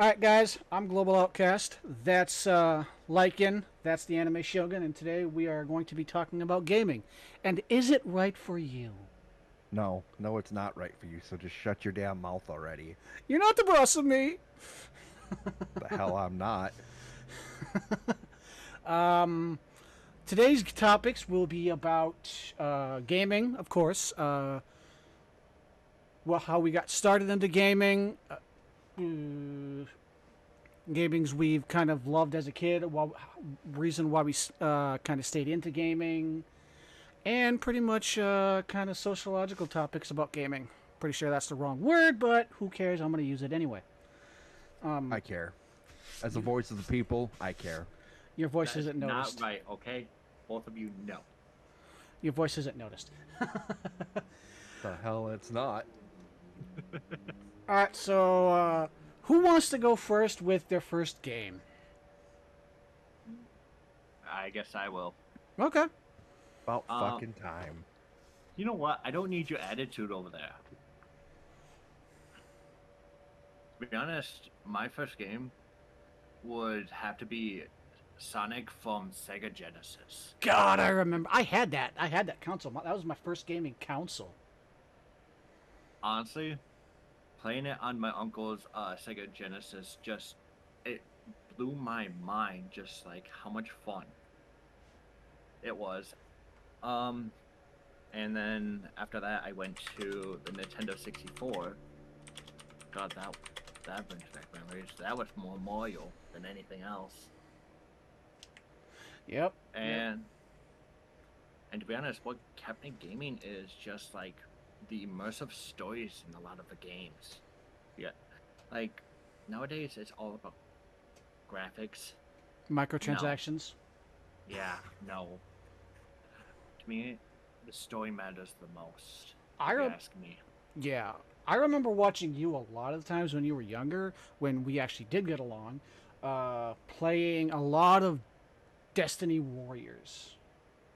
All right, guys, I'm Global Outcast. That's uh, Lycan. That's the Anime Shogun, and today we are going to be talking about gaming. And is it right for you? No, no, it's not right for you. So just shut your damn mouth already. You're not the boss of me. The hell, I'm not. Um, today's topics will be about uh, gaming, of course. Uh, well, how we got started into gaming, uh, gamings we've kind of loved as a kid, well, reason why we uh, kind of stayed into gaming, and pretty much uh, kind of sociological topics about gaming. Pretty sure that's the wrong word, but who cares? I'm going to use it anyway. Um, I care. As the voice of the people, I care. your voice That is isn't noticed. Not right, okay? Both of you know. Your voice isn't noticed. The hell, it's not. All right, so uh, who wants to go first with their first game? I guess I will. Okay. About Uh, fucking time. You know what? I don't need your attitude over there. To be honest, my first game would have to be Sonic from Sega Genesis. God, I remember. I had that. I had that console. That was my first gaming console. Honestly, playing it on my uncle's uh, Sega Genesis just it blew my mind. Just like how much fun it was. Um, and then after that, I went to the Nintendo 64. God, that that brings back memories. That was more Mario than anything else. Yep. And and to be honest, what kept me gaming is just like the immersive stories in a lot of the games. Yeah, like nowadays it's all about graphics. Microtransactions. Yeah, no. To me, the story matters the most. I if you ask me. Yeah. I remember watching you a lot of the times when you were younger, when we actually did get along, uh, playing a lot of Destiny Warriors.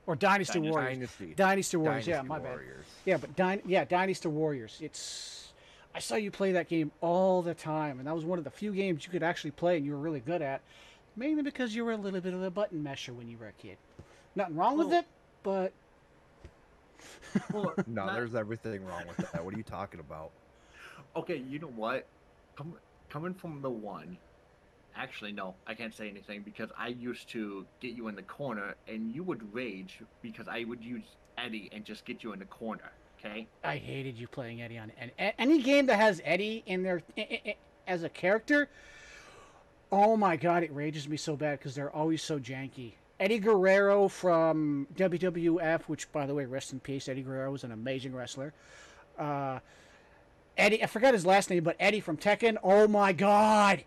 Or Dynasty Dynasty. Warriors. Dynasty. Dynasty Warriors, yeah, Dynasty my bad. Yeah, but Dyn- yeah, Dynasty Warriors. It's I saw you play that game all the time, and that was one of the few games you could actually play and you were really good at. Mainly because you were a little bit of a button mesher when you were a kid. Nothing wrong with it, but Well, No, not- there's everything wrong with that. What are you talking about? Okay, you know what? Come, coming from the one, actually no, I can't say anything because I used to get you in the corner and you would rage because I would use Eddie and just get you in the corner. Okay. I hated you playing Eddie on and any game that has Eddie in there as a character. Oh my god, it rages me so bad because they're always so janky. Eddie Guerrero from WWF, which by the way, rest in peace. Eddie Guerrero was an amazing wrestler. Uh, Eddie, I forgot his last name, but Eddie from Tekken. Oh my god,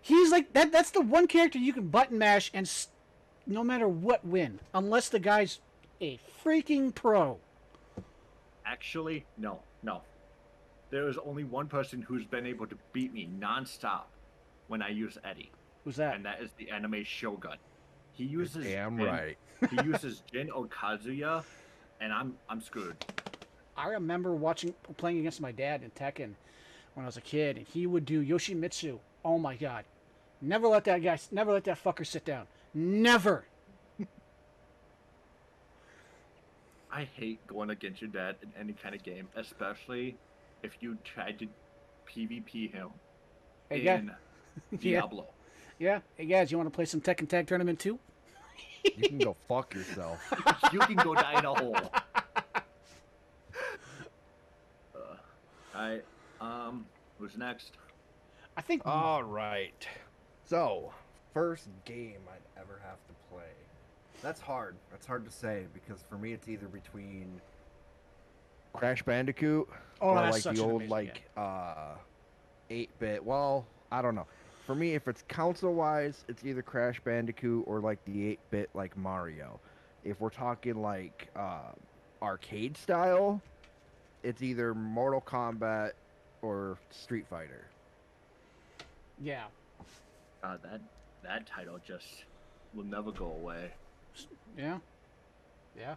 he's like that. That's the one character you can button mash and s- no matter what win, unless the guy's a freaking pro. Actually, no, no. There is only one person who's been able to beat me nonstop when I use Eddie, Who's that? and that is the anime Shogun. He You're uses damn Jin- right. he uses Jin Okazuya, and I'm I'm screwed. I remember watching playing against my dad in Tekken when I was a kid, and he would do Yoshimitsu. Oh my god! Never let that guy, never let that fucker sit down. Never. I hate going against your dad in any kind of game, especially if you tried to PvP him Hey, in Yeah. Diablo. Yeah. Hey guys, you want to play some Tekken Tag Tournament too? You can go fuck yourself. you can go die in a hole. Uh, Alright, um, who's next? I think. All right. So, first game I'd ever have to play. That's hard. That's hard to say because for me it's either between Crash Bandicoot oh, or like the old amazing like uh 8-bit. Well, I don't know. For me if it's console wise, it's either Crash Bandicoot or like the 8-bit like Mario. If we're talking like uh arcade style, it's either Mortal Kombat or Street Fighter. game. Yeah. Uh, that that title just will never go away. Yeah. Yeah.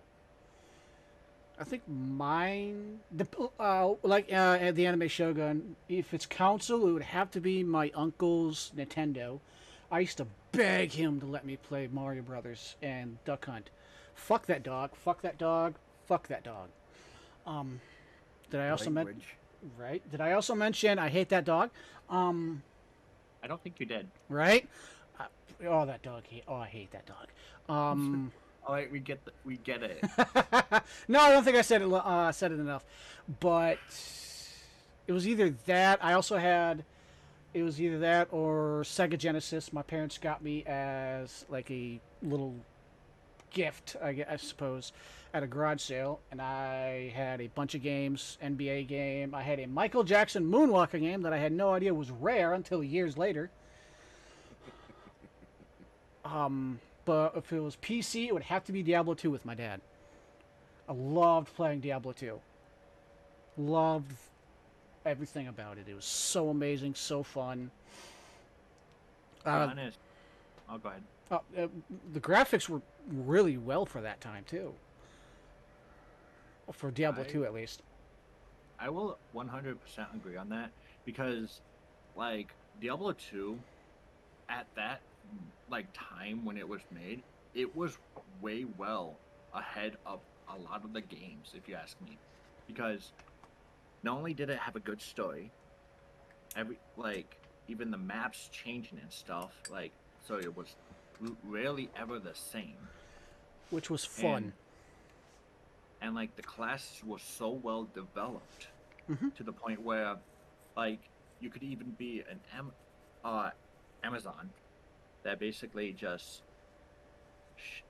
I think mine, the uh, like uh, at the anime Shogun, if it's console, it would have to be my uncle's Nintendo. I used to beg him to let me play Mario Brothers and Duck Hunt. Fuck that dog. Fuck that dog. Fuck that dog. Um, did I also mention? Language. Right. Did I also mention I hate that dog? Um, I don't think you did. right. Uh, oh, that dog. Hate, oh, I hate that dog. Um. All right, we get the, we get it. no, I don't think I said it. Uh, said it enough, but it was either that. I also had. It was either that or Sega Genesis. My parents got me as like a little gift, I, I suppose, at a garage sale, and I had a bunch of games. NBA game. I had a Michael Jackson Moonwalker game that I had no idea was rare until years later. Um, but if it was PC, it would have to be Diablo 2 with my dad. I loved playing Diablo 2. Loved everything about it. It was so amazing, so fun. Uh, honest. Oh, go ahead. Uh, uh, the graphics were really well for that time too. For Diablo I- 2 at least. I will 100% agree on that because, like, Diablo 2, at that like time when it was made, it was way well ahead of a lot of the games, if you ask me. Because not only did it have a good story, every like even the maps changing and stuff, like so it was rarely ever the same. Which was fun. and like the classes were so well developed Mhm. to the point where like you could even be an Am- uh, Amazon that basically just sh-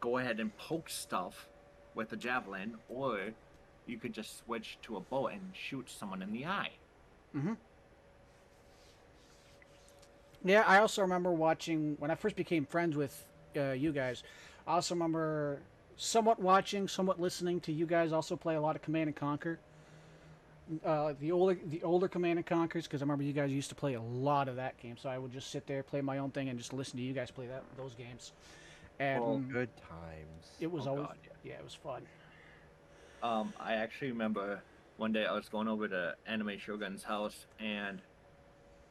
go ahead and poke stuff with a javelin, or you could just switch to a bow and shoot someone in the eye. hmm Yeah, I also remember watching when I first became friends with uh, you guys. I also remember somewhat watching, somewhat listening to you guys also play a lot of Command and Conquer. Uh, the older the older Command and Conquers, because I remember you guys used to play a lot of that game. So I would just sit there, play my own thing, and just listen to you guys play that those games. And Well, Good times. it was Oh, always God, yeah. yeah, it was fun. Um, I actually remember one day I was going over to Anime Shogun's house and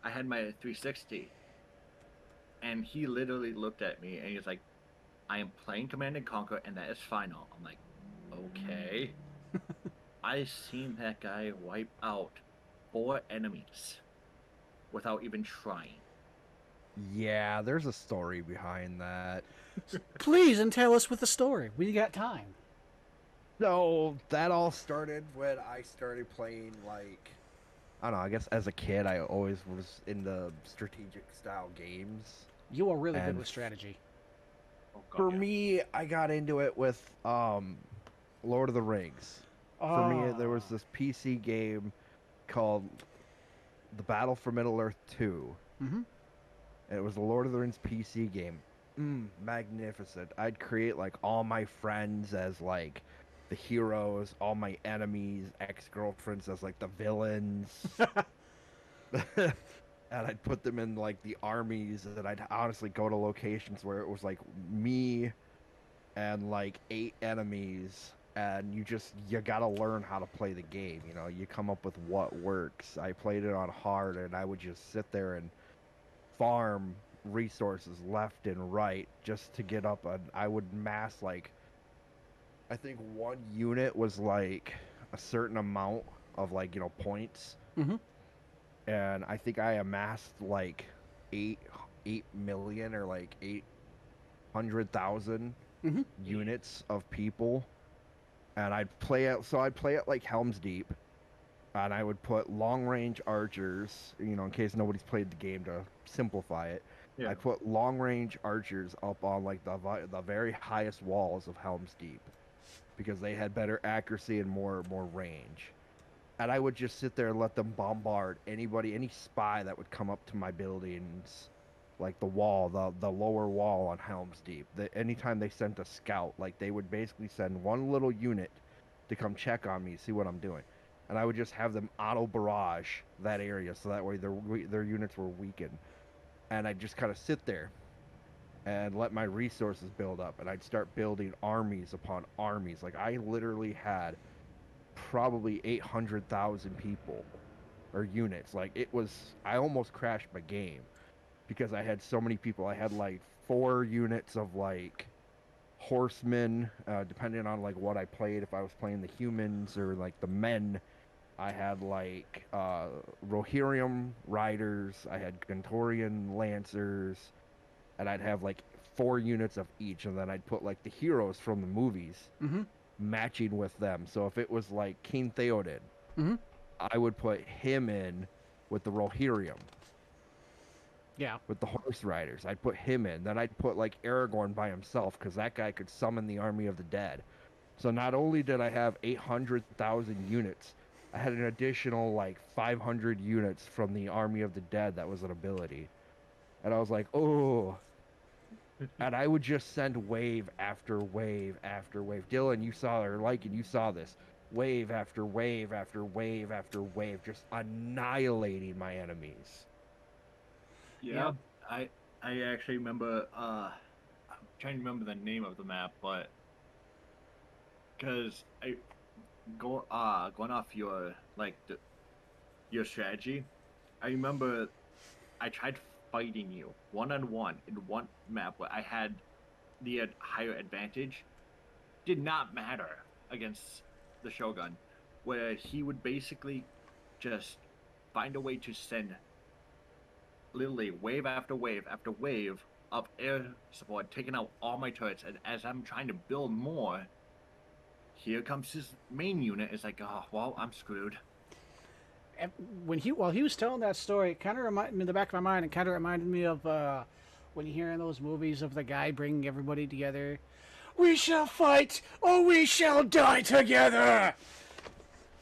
I had my 360, and he literally looked at me and he's like, "I am playing Command and Conquer, and that is final." I'm like, "Okay." I seen that guy wipe out four enemies without even trying. Yeah, there's a story behind that. Please and tell us with the story. We got time. No, that all started when I started playing like I don't know, I guess as a kid I always was into strategic style games. You are really good with strategy. Oh, God, For yeah. me, I got into it with um Lord of the Rings. For me, there was Ah. this PC game called The Battle for Middle Earth 2. Mhm. And it was a Lord of the Rings PC game. Mm, magnificent. I'd create like all my friends as like the heroes, all my enemies, ex-girlfriends as like the villains. and I'd put them in like the armies and I'd honestly go to locations where it was like me and like eight enemies and you just you got to learn how to play the game, you know. You come up with what works. I played it on hard and I would just sit there and farm resources left and right just to get up and I would mass like I think one unit was like a certain amount of like, you know, points Mhm. And I think I amassed like eight eight million or like eight hundred thousand Mhm. units of people, and I'd play it. So I'd play it like Helm's Deep, and I would put long range archers. You know, in case nobody's played the game to simplify it. Yeah. I put long range archers up on like the the very highest walls of Helm's Deep, because they had better accuracy and more more range and I would just sit there and let them bombard anybody, any spy that would come up to my buildings, like the wall, the the lower wall on Helm's Deep. The, anytime they sent a scout, like they would basically send one little unit to come check on me, see what I'm doing, and I would just have them auto barrage that area, so that way their their units were weakened, and I'd just kind of sit there, and let my resources build up and I'd start building armies upon armies. Like I literally had probably 800,000 people or units. Like it was I almost crashed my game because I had so many people. I had like four units of like horsemen uh, depending on like what I played if I was playing the humans or like the men I had like uh, Rohirrim riders, I had Gondorian lancers, and I'd have like four units of each, and then I'd put like the heroes from the movies Mm-hmm. Matching with them. So if it was like King Theoden, Mhm. I would put him in with the Rohirrim, Yeah. with the horse riders. I'd put him in. Then I'd put like Aragorn by himself because that guy could summon the army of the dead. So not only did I have 800,000 units, I had an additional like 500 units from the army of the dead that was an ability. And I was like, oh. And I would just send wave after wave after wave. Dylan, you saw or like and you saw this. Wave after wave after wave after wave, just annihilating my enemies. Yeah, I I actually remember. Uh, I'm trying to remember the name of the map, but because I go uh going off your like the, your strategy, I remember I tried fighting you one on one in one map where I had the ad- higher advantage. Did not matter against the Shogun, where he would basically just find a way to send literally wave after wave after wave of air support, taking out all my turrets. And as I'm trying to build more, here comes his main unit. It's like, oh, well, I'm screwed. When he while he was telling that story, it kind of reminded me in the back of my mind. It kind of reminded me of uh, when you hear in those movies of the guy bringing everybody together. We shall fight, or we shall die together.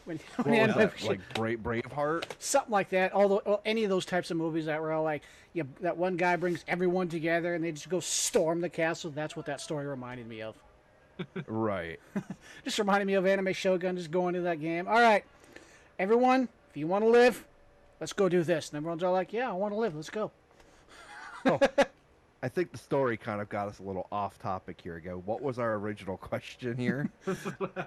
When, when What was that? Like Brave Braveheart? something like that. Although well, any of those types of movies that were all like, yeah, that one guy brings everyone together and they just go storm the castle. That's what that story reminded me of. Right. Just reminded me of Anime Shogun just going to that game. All right, everyone, if you want to live, let's go do this. And everyone's all like, yeah, I want to live. Let's go. I think the story kind of got us a little off topic here ago. What was our original question here?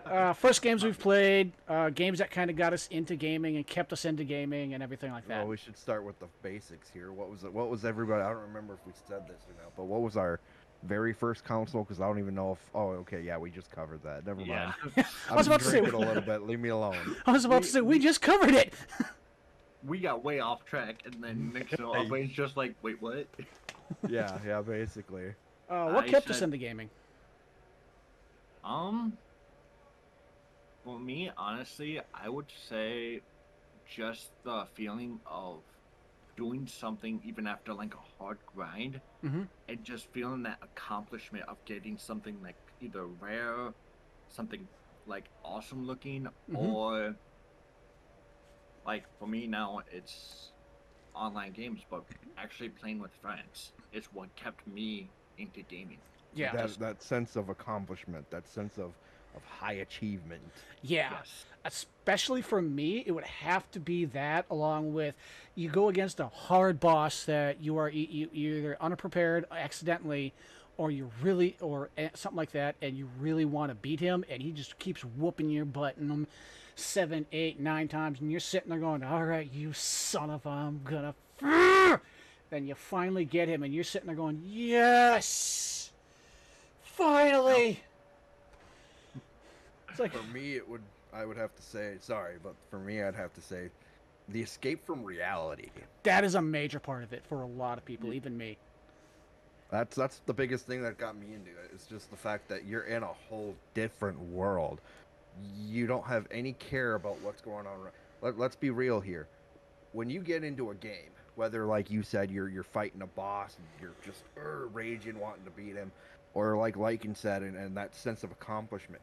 Uh, first games we've played, uh, games that kind of got us into gaming and kept us into gaming and everything like that. well, we should start with the basics here. What was it? What was everybody? I don't remember if we said this or not, but what was our very first console? Because I don't even know if. Oh, okay, yeah, we just covered that. Never mind. I I'm was about to say- drinking a little bit. Leave me alone. I was about to say, we just covered it. we got way off track, and then next thing, our just like, wait, what? Yeah, yeah, basically. Uh, what I kept us said- into gaming? Um, for me, honestly, I would say just the feeling of doing something even after like a hard grind Mhm. and just feeling that accomplishment of getting something like either rare, something like awesome looking, Mhm. or like for me now, it's online games, but actually playing with friends is what kept me into gaming. Yeah, That that sense of accomplishment, that sense of of high achievement. yeah. Yes. especially for me, it would have to be that along with you go against a hard boss that you are you, either unprepared accidentally or you really or something like that and you really want to beat him and he just keeps whooping your butt and them seven eight nine times and you're sitting there going all right you son of a i'm gonna then you finally get him and you're sitting there going yes finally it's like For me, it would. I would have to say sorry, but for me, I'd have to say the escape from reality. that is a major part of it for a lot of people, even me. That's that's the biggest thing that got me into it. It's just the fact that you're in a whole different world. You don't have any care about what's going on. Let, let's be real here. When you get into a game, whether like you said you're you're fighting a boss and you're just er, raging wanting to beat him, or like Lycan said, and, and that sense of accomplishment.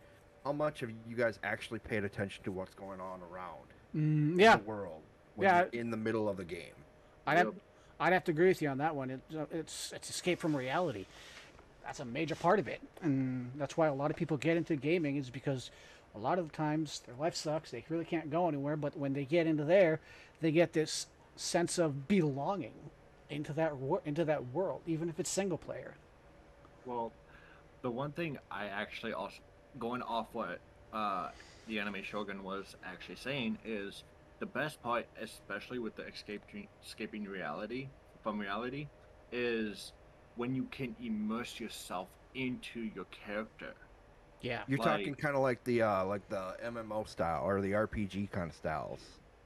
How much have you guys actually paid attention to what's going on around Mm, in yeah, the world when Yeah. you're in the middle of the game? I'd have, I'd have to agree with you on that one. It, uh, it's it's escape from reality. That's a major part of it, and that's why a lot of people get into gaming is because a lot of the times their life sucks. They really can't go anywhere, but when they get into there, they get this sense of belonging into that into that world, even if it's single player. Well, the one thing I actually also going off what uh, the anime Shogun was actually saying is the best part, especially with the escaping escaping reality from reality, is when you can immerse yourself into your character. Yeah. You're Like- talking kind of like the uh, like the MMO style or the RPG kind of styles.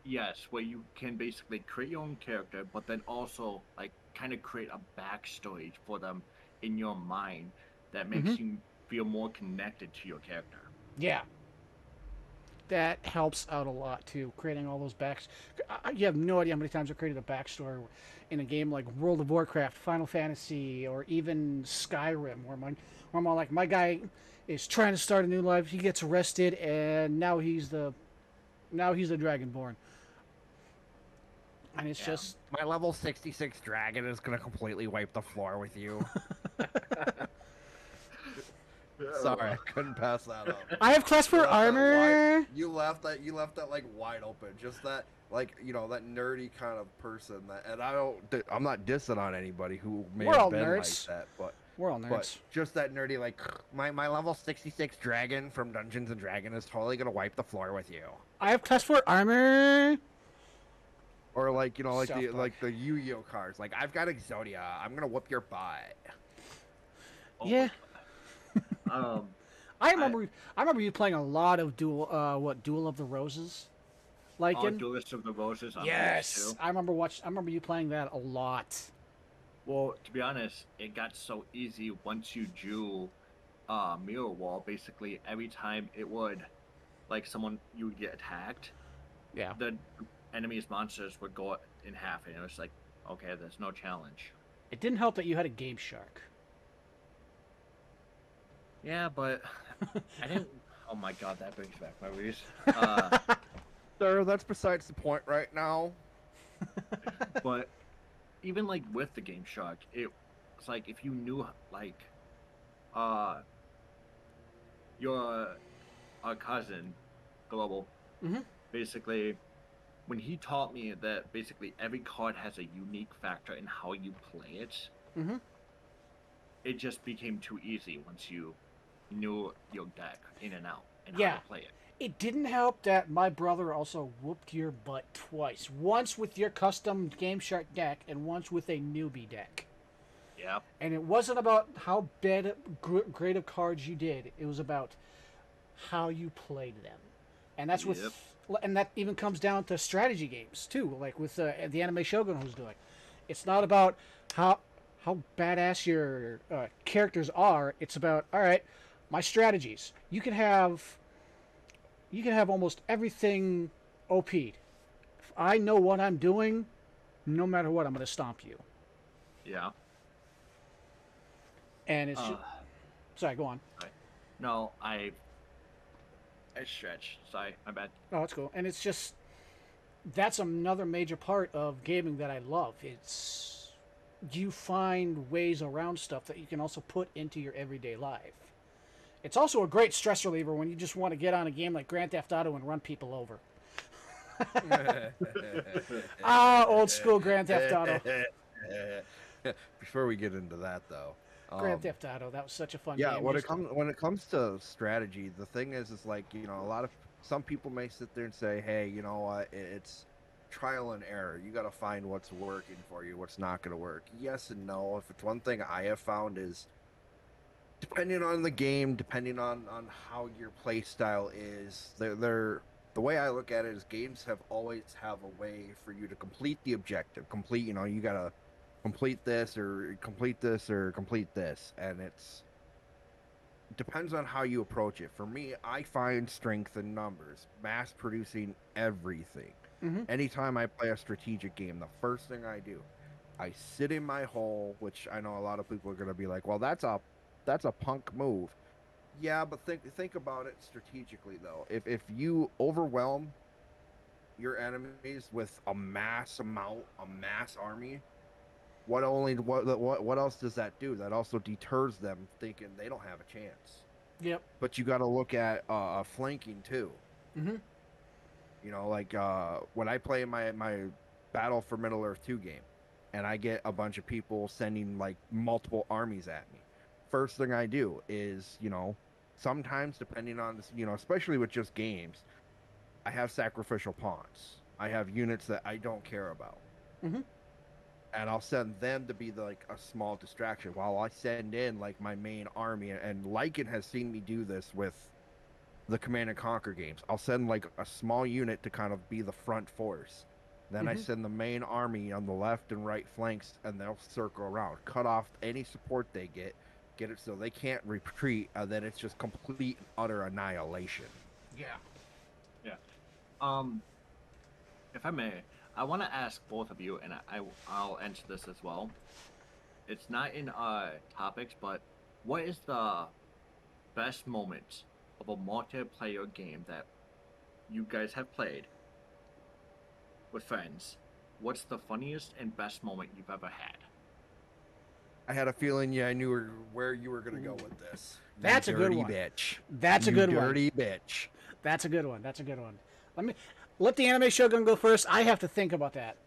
Yes, where you can basically create your own character, but then also like kind of create a backstory for them in your mind that makes you feel more connected to your character. Yeah. That helps out a lot too, creating all those backs. I- I- You have no idea how many times I created a backstory in a game like World of Warcraft, Final Fantasy, or even Skyrim, where my, where I'm all like, my guy is trying to start a new life. He gets arrested, and now he's the, now he's the Dragonborn. And it's Yeah. just My level 66 dragon is gonna completely wipe the floor with you. Sorry, I couldn't pass that up. I have class for You left that armor. wide- you left that. You left that like wide open. Just that, like you know, that nerdy kind of person. That, and I don't. I'm not dissing on anybody who may We're have all been nerds. like that, but We're all nerds. but just that nerdy like my my level 66 dragon from Dungeons and Dragon is totally gonna wipe the floor with you. I have class for armor. Or like you know like South the Park. like the Yu-Gi-Oh cards. Like I've got Exodia. I'm gonna whoop your butt. Oh Yeah. Um, I remember. I, remember you playing a lot of duel. Uh, what Duel of the Roses? Like oh, in Duelist of the Roses. on yes, I remember watch. I remember you playing that a lot. Well, to be honest, it got so easy once you drew uh, mirror wall. Basically, every time it would, like someone you would get attacked, Yeah. the enemy's monsters would go in half, and it was like, okay, there's no challenge. It didn't help that you had a Game Shark. Yeah, but I didn't. Oh my god, that brings back memories. Uh, Sir, that's besides the point right now. but even like with the Game Shark, it, it's like if you knew like, uh, your our cousin, Global, Mhm. basically, when he taught me that basically every card has a unique factor in how you play it, Mhm. it just became too easy once you knew your deck in and out and how to play it. It didn't help that my brother also whooped your butt twice. Once with your custom Game Shark deck, and once with a newbie deck. Yeah. And it wasn't about how bad, gr- great of cards you did. It was about how you played them, and that's with, and that even comes down to strategy games too. Like with uh, the Anime Shogun who's doing, it's not about how how badass your uh, characters are. It's about all right, my strategies. You can have, you can have almost everything OP'd. If I know what I'm doing, no matter what, I'm going to stomp you. Yeah. And it's Uh, ju- sorry, go on. no, I. I stretch. Sorry, my bad. Oh, that's cool. And it's just that's another major part of gaming that I love. It's you find ways around stuff that you can also put into your everyday life. It's also a great stress reliever when you just want to get on a game like Grand Theft Auto and run people over. Ah, old school Grand Theft Auto. Before we get into that, though, Grand um, Theft Auto. That was such a fun yeah, game. when it comes when it comes to strategy, the thing is, is like you know, a lot of some people may sit there and say, "Hey, you know what? It's trial and error. You got to find what's working for you, what's not going to work." Yes and no. If it's one thing I have found is, depending on the game, depending on on how your play style is, they're, they're the way I look at it is games have always have a way for you to complete the objective. Complete, you know, you got to complete this or complete this or complete this and it's depends on how you approach it for me i find strength in numbers mass producing everything Mhm. anytime i play a strategic game the first thing i do i sit in my hole which i know a lot of people are going to be like well that's a that's a punk move yeah but think think about it strategically though if if you overwhelm your enemies with a mass amount a mass army what only what what what else does that do? That also deters them thinking they don't have a chance. Yep. But you got to look at uh, uh, flanking too. Mhm. You know, like uh, when I play my my Battle for Middle Earth two game, and I get a bunch of people sending like multiple armies at me. First thing I do is, you know, sometimes depending on this, you know, especially with just games, I have sacrificial pawns. I have units that I don't care about. Mhm. And I'll send them to be the, like a small distraction while I send in like my main army. And Lycan has seen me do this with the Command and Conquer games. I'll send like a small unit to kind of be the front force. Then I Mhm. send the main army on the left and right flanks, and they'll circle around, cut off any support they get, get it so they can't retreat, and then it's just complete and utter annihilation. Yeah. Yeah. Um, if I may, I want to ask both of you, and I, I'll answer this as well. It's not in uh topics, but what is the best moment of a multiplayer game that you guys have played with friends? What's the funniest and best moment you've ever had? I had a feeling, yeah, I knew where, you were gonna go with this. You That's a good one. bitch. That's a You good one. dirty bitch. That's a good one. That's a good one. Let me let the anime shogun go first. I have to think about that.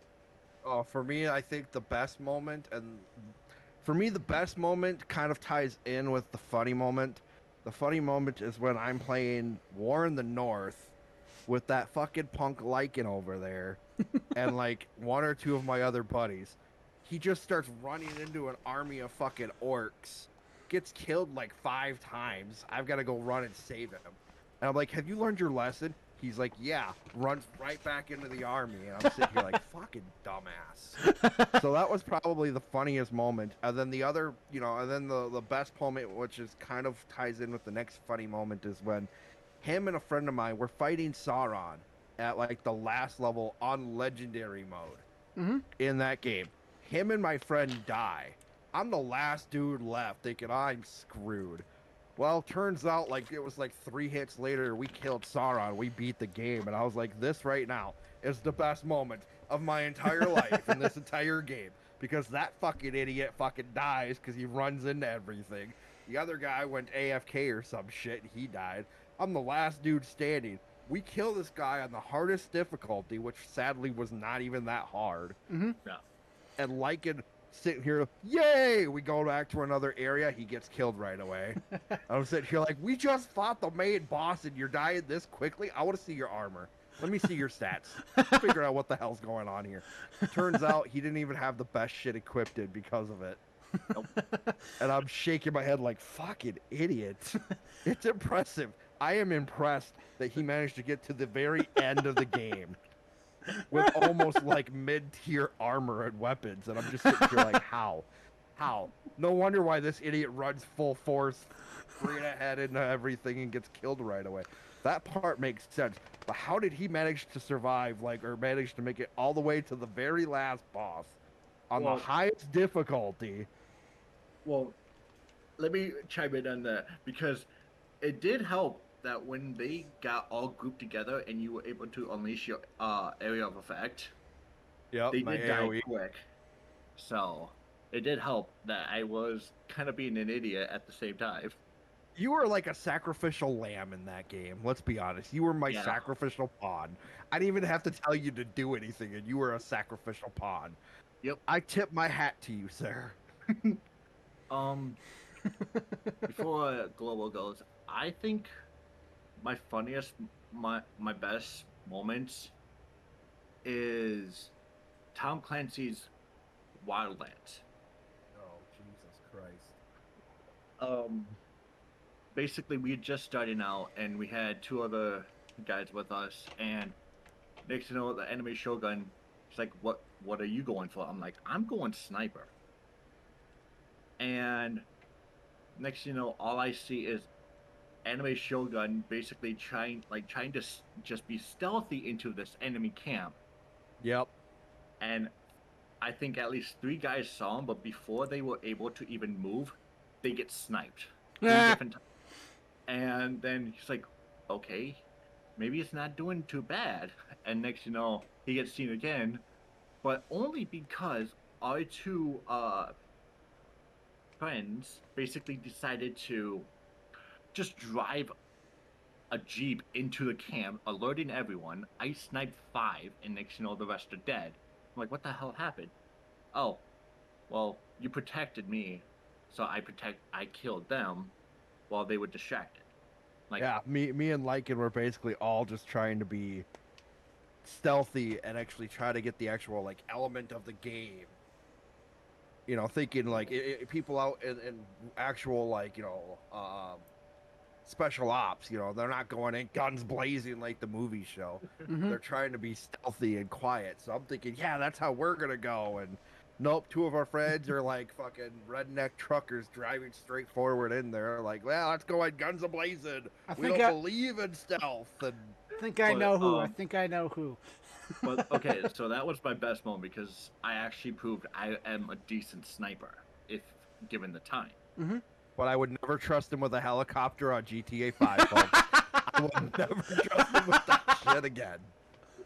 Oh, for me, I think the best moment, and for me, the best moment kind of ties in with the funny moment. The funny moment is when I'm playing War in the North with that fucking punk Lycan over there, and like one or two of my other buddies. He just starts running into an army of fucking orcs, gets killed like five times. I've got to go run and save him. And I'm like, "Have you learned your lesson?" He's like, "Yeah." Runs right back into the army, and I'm sitting here like, "Fucking dumbass." so that was probably the funniest moment. And then the other, you know, and then the the best moment, which is kind of ties in with the next funny moment, is when him and a friend of mine were fighting Sauron at like the last level on legendary mode Mhm. in that game. Him and my friend die. I'm the last dude left, thinking I'm screwed. Well, turns out like it was like three hits later, we killed Sauron. We beat the game, and I was like, this right now is the best moment of my entire life in this entire game because that fucking idiot fucking dies because he runs into everything. The other guy went AFK or some shit, and he died. I'm the last dude standing. We kill this guy on the hardest difficulty, which sadly was not even that hard. Mm-hmm. And Lycan sitting here, yay! We go back to another area. He gets killed right away. I'm sitting here like, we just fought the main boss, and you're dying this quickly. I want to see your armor. Let me see your stats. Figure out what the hell's going on here. Turns out he didn't even have the best shit equipped in because of it. and I'm shaking my head like fucking idiot. It's impressive. I am impressed that he managed to get to the very end of the game with almost like mid-tier armor and weapons, and I'm just sitting here like, how, how? No wonder why this idiot runs full force, straight ahead into everything and gets killed right away. That part makes sense, but how did he manage to survive, like, or manage to make it all the way to the very last boss on Well- the highest difficulty? Well, let me chime in on that because it did help that when they got all grouped together and you were able to unleash your uh, area of effect, Yep, they did die quick. So it did help that I was kind of being an idiot at the same time. You were like a sacrificial lamb in that game. Let's be honest. You were my Yeah. sacrificial pawn. I didn't even have to tell you to do anything, and you were a sacrificial pawn. Yep. I tip my hat to you, sir. Um, before global goes, I think my funniest, my my best moments is Tom Clancy's Wildlands. Oh, Jesus Christ. Um, basically, we had just started out, and we had two other guys with us, and next you know, the anime Shogun. He's like, "What? What are you going for?" I'm like, "I'm going sniper." And next, you know, all I see is anime Shogun basically trying, like, trying to s- just be stealthy into this enemy camp, Yep. and I think at least three guys saw him, but before they were able to even move, they get sniped. Ah. And then he's like, okay, maybe it's not doing too bad. And next you know, he gets seen again, but only because our two uh, friends basically decided to just drive a jeep into the camp, alerting everyone. I sniped five, and next you know, the rest are dead. I'm like, what the hell happened? Oh, well, you protected me, So I protect. I killed them while they were distracted. Like yeah, me, me and Lycan were basically all just trying to be stealthy and actually try to get the actual like element of the game. You know, thinking like i i people out in, in actual like you know um, special ops. You know, they're not going in guns blazing like the movie show. Mhm. They're trying to be stealthy and quiet. So I'm thinking, yeah, that's how we're gonna go. And nope, two of our friends are like fucking redneck truckers driving straight forward in there. Like, well, let's go in guns a blazing. I We think don't I, believe in stealth. And think I But, know who. I um, think I know who. but okay, so that was my best moment because I actually proved I am a decent sniper if given the time. But I would never trust him with a helicopter on GTA 5. folks. I will never trust him with that shit again.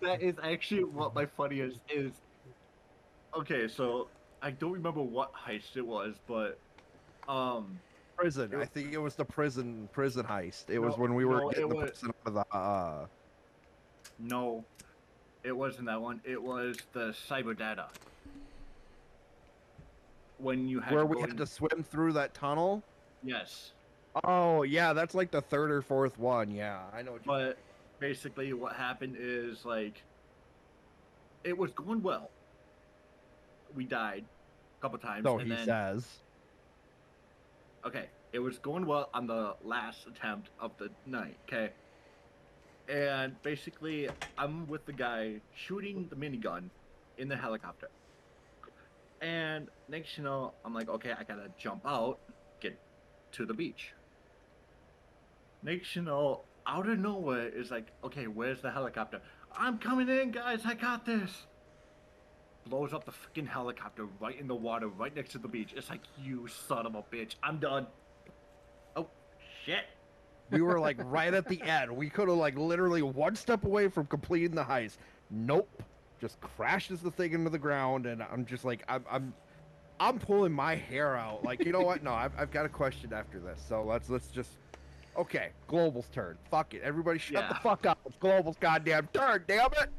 That is actually what my funniest is. Okay, so I don't remember what heist it was, but um, Prison. I think it was the prison prison heist. It was when we were no, getting the was- person out of the uh, no, it wasn't that one. It was the cyber data. When you had where we go had in- to swim through that tunnel. Yes, Oh yeah, that's like the third or fourth one. Yeah, I know. What you but basically what happened is like it was going well. We died a couple times. so and he then, says. Okay, it was going well on the last attempt of the night, okay? And basically, I'm with the guy shooting the minigun in the helicopter. And next you know, I'm like, okay, I gotta jump out, to the beach. Next you know, out of nowhere is like, okay, where's the helicopter? I'm coming in, guys, I got this. Blows up the freaking helicopter right in the water, right next to the beach. It's like, you son of a bitch, I'm done. Oh, shit. We were like right at the end. We could have like literally one step away from completing the heist. Nope. Just crashes the thing into the ground, and I'm just like, I'm, I'm, I'm pulling my hair out. Like, you know what? No, I've, I've got a question after this. So let's let's just. Okay, Global's turn. Fuck it. Everybody, shut the fuck up. It's Global's goddamn turn. Damn it.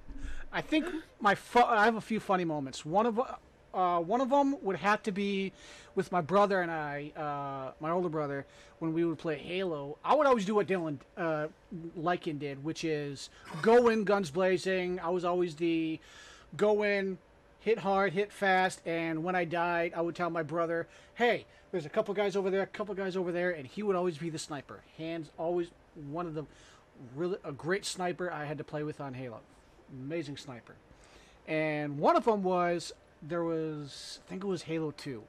I think my fu- I have a few funny moments. One of uh, one of them would have to be with my brother and I, uh, my older brother, when we would play Halo. I would always do what Dylan uh, Lycan did, which is go in guns blazing. I was always the go in, hit hard, hit fast, and when I died, I would tell my brother, "Hey, there's a couple guys over there, a couple guys over there," and he would always be the sniper. Hands always one of the really a great sniper I had to play with on Halo. Amazing sniper. And one of them was there was I think it was Halo 2.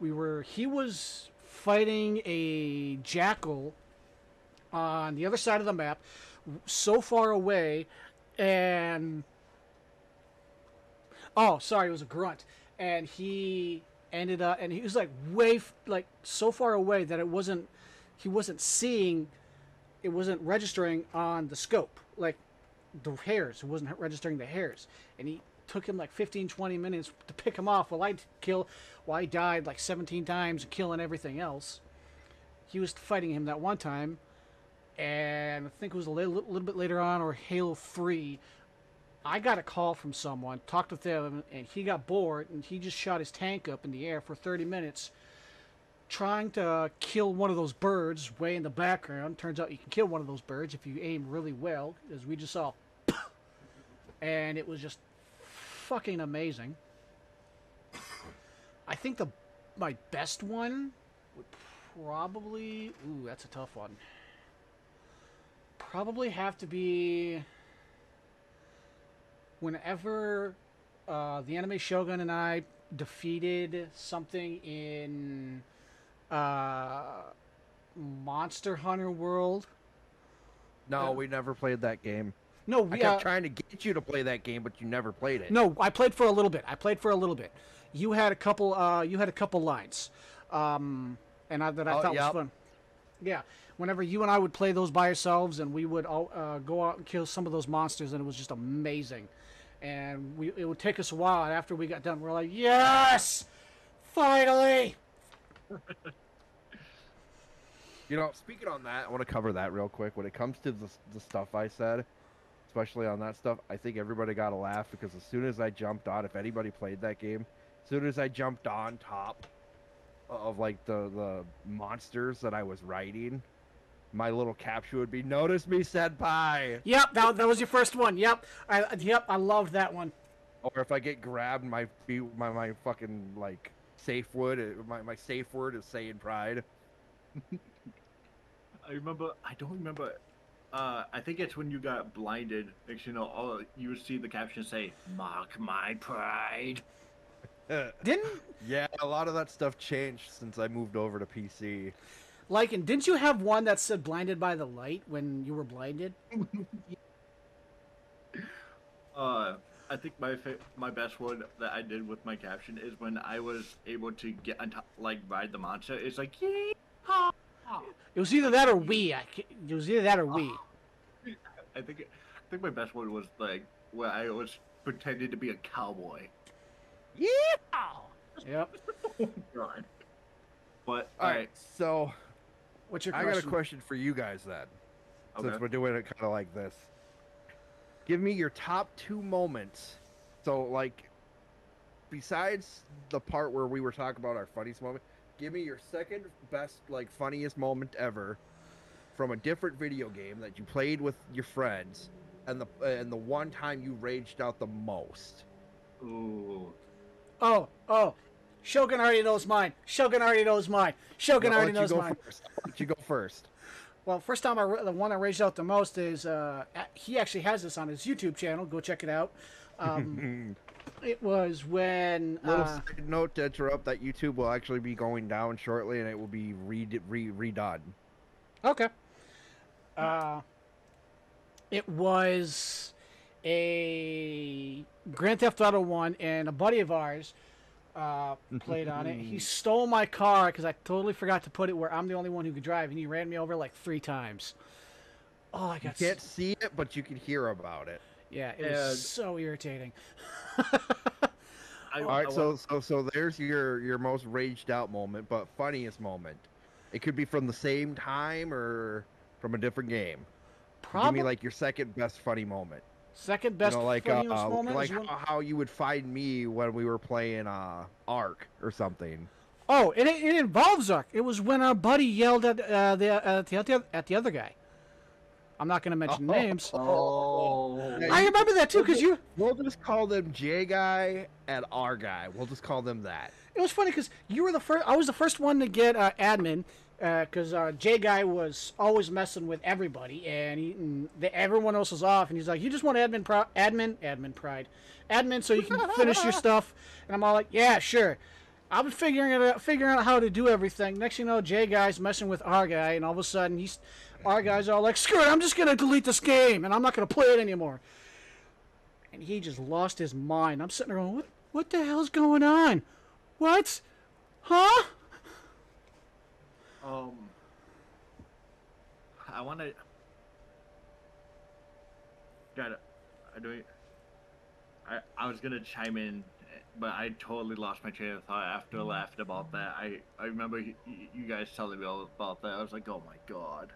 We were he was fighting a jackal on the other side of the map so far away and oh sorry it was a grunt. And he ended up and he was like way like so far away that it wasn't he wasn't seeing it wasn't registering on the scope like the hairs. It wasn't registering the hairs. And he took him like 15 20 minutes to pick him off while i kill while i died like 17 times killing everything else. He was fighting him that one time. And i think it was a little, little bit later on or halo 3 i got a call from someone talked with them and he got bored and he just shot his tank up in the air for 30 minutes trying to kill one of those birds way in the background. Turns out you can kill one of those birds if you aim really well, as we just saw. and it was just fucking amazing. I think the my best one would probably ooh, that's a tough one. Probably have to be whenever uh, the anime Shogun and I defeated something in uh, Monster Hunter World. No, Uh, we never played that game. No, I we, kept uh, trying to get you to play that game, but you never played it. no, I played for a little bit. I played for a little bit. You had a couple. Uh, you had a couple lines, um, and I, that I Oh, thought yep. was fun. Yeah, whenever you and I would play those by ourselves, and we would all, uh, go out and kill some of those monsters, and it was just amazing. And we, it would take us a while, and after we got done, we're like, yes, finally. You know, speaking on that, I want to cover that real quick. When it comes to the, the stuff I said, especially on that stuff, I think everybody got a laugh because as soon as I jumped on, if anybody played that game, as soon as I jumped on top, of like the the monsters that I was riding, my little caption would be "Notice me, senpai," Yep, that, that was your first one. Yep, I yep, I loved that one. or if I get grabbed, my be- my my fucking like safe word, uh, my my safe word is saying pride. I remember. I don't remember. Uh, I think it's when you got blinded. Like, you know, all you would see the caption say "Mark my pride." Didn't yeah, a lot of that stuff changed since I moved over to PC. Like and didn't you have one that said "blinded by the light" when you were blinded? Uh, I think my fa- my best one that I did with my caption is when I was able to get on top, like ride the monster. It's like yee haw. It was either that or we. I, it was either that or we. I think I think my best one was like where I was pretending to be a cowboy. Yeah. Yep. God. But All right, so What's your question? I got a question for you guys then. Okay. since we're doing it kind of like this. Give me your top two moments. So, like, besides the part where we were talking about our funniest moment, give me your second best, like, funniest moment ever from a different video game that you played with your friends, and the and the one time you raged out the most. Ooh. Oh, oh. Shogun already knows mine. Shogun already knows mine. Shogun I'll already knows go mine. first. You go first. Well, first time I the one I raged out the most is uh, he actually has this on his YouTube channel. Go check it out. Um, it was when Little uh, side note to interrupt that YouTube will actually be going down shortly, and it will be re- re- redone. okay. Uh, it was a Grand Theft Auto one, and a buddy of ours uh, played on it. He stole my car because I totally forgot to put it where I'm the only one who could drive, and he ran me over like three times. Oh, I got s- can't see it, but you can hear about it. Yeah, it And- was so irritating. I, All I right, wa- so so so there's your your most raged out moment, but funniest moment. It could be from the same time or from a different game. Give Probably me like your second best funny moment. Second best you know, like uh, funniest moment like is when- how, how you would find me when we were playing uh Ark or something. Oh, it, it involves Ark. It was when our buddy yelled at uh, the at the other at the other guy. I'm not going to mention names. Oh. I remember that too because you. We'll just call them J guy and R guy. We'll just call them that. It was funny because you were the first. I was the first one to get uh, admin because uh, J guy was always messing with everybody, and, he, and the, everyone else was off. And he's like, "You just want admin, pro- admin, admin pride, admin, so you can finish your stuff." And I'm all like, "Yeah, sure." I've been figuring it out, figuring out how to do everything. Next, thing you know, J guy's messing with our guy, and all of a sudden, he's R guy's all like, "Screw it! I'm just gonna delete this game, and I'm not gonna play it anymore." And he just lost his mind. I'm sitting there going, "What? What the hell's going on? What? Huh?" Um, I want to. Got it. I do. I I was gonna chime in, but I totally lost my train of thought after laughing about that. I I remember y- y- you guys telling me all about that. I was like, oh my god.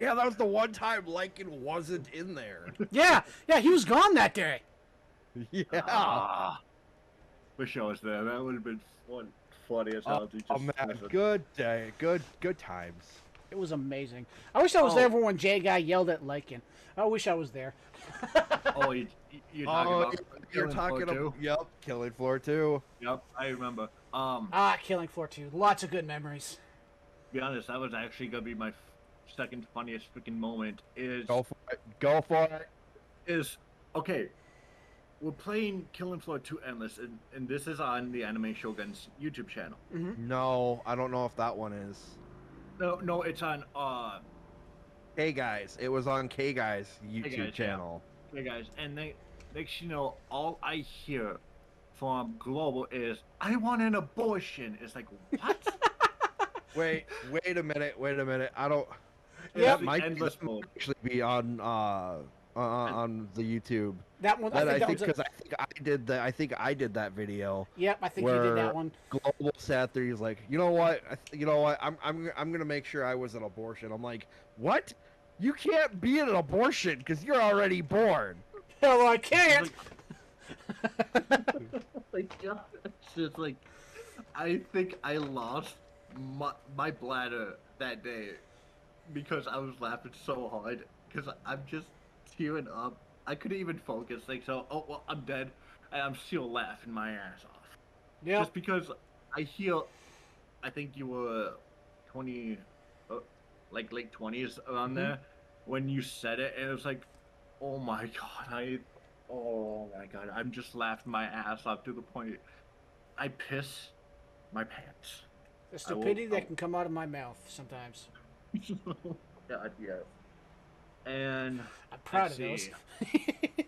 Yeah, that was the one time Lycan wasn't in there. Yeah, yeah, he was gone that day. yeah. Ah. Wish I was there. That would have been fun, funny as hell. to just Oh man, good day, good good times. It was amazing. I wish I was Oh. there for when Jay guy yelled at Lycan. I wish I was there. Oh, you, you're talking Oh, about you're Killing talking Floor about yep, killing floor two. Yep, I remember. Um, Ah, Killing Floor 2. Lots of good memories. to be honest, that was actually gonna be my second funniest freaking moment. Is Go for it. Go for it. is okay. We're playing Killing Floor 2 Endless, and, and this is on the Anime Shogun's YouTube channel. No, I don't know if that one is. No, no, it's on. Uh, K guys, it was on K guys YouTube Guys, yeah. channel. hey guys, and they, next you know, all I hear from Global is, "I want an abortion." It's like what? Wait, wait a minute, wait a minute. I don't. Yeah, Yep. the might, endless that might mode. actually be on uh, uh on the YouTube. That one, I That think I that think was. because A, I think I did that. I think I did that video. yep, I think you did that one. Global sat there. He's like, you know what? I th- you know what? I'm I'm I'm gonna make sure I was an abortion. I'm like, what? You can't be an abortion because you're already born. Hell, I can't. like, God, it's just like, I think I lost my, my bladder that day because I was laughing so hard. Because I'm just tearing up. I couldn't even focus. Like, so, oh, well, I'm dead. And I'm still laughing my ass off. Yeah. Just because I hear, I think you were 20, uh, like late 20s around Mhm. there when you said it. And it was like, oh my god, I, oh my god, I'm just laughing my ass off to the point I piss my pants. The I will- stupidity that can come out of my mouth sometimes. God, yes. And I'm proud of Let's those.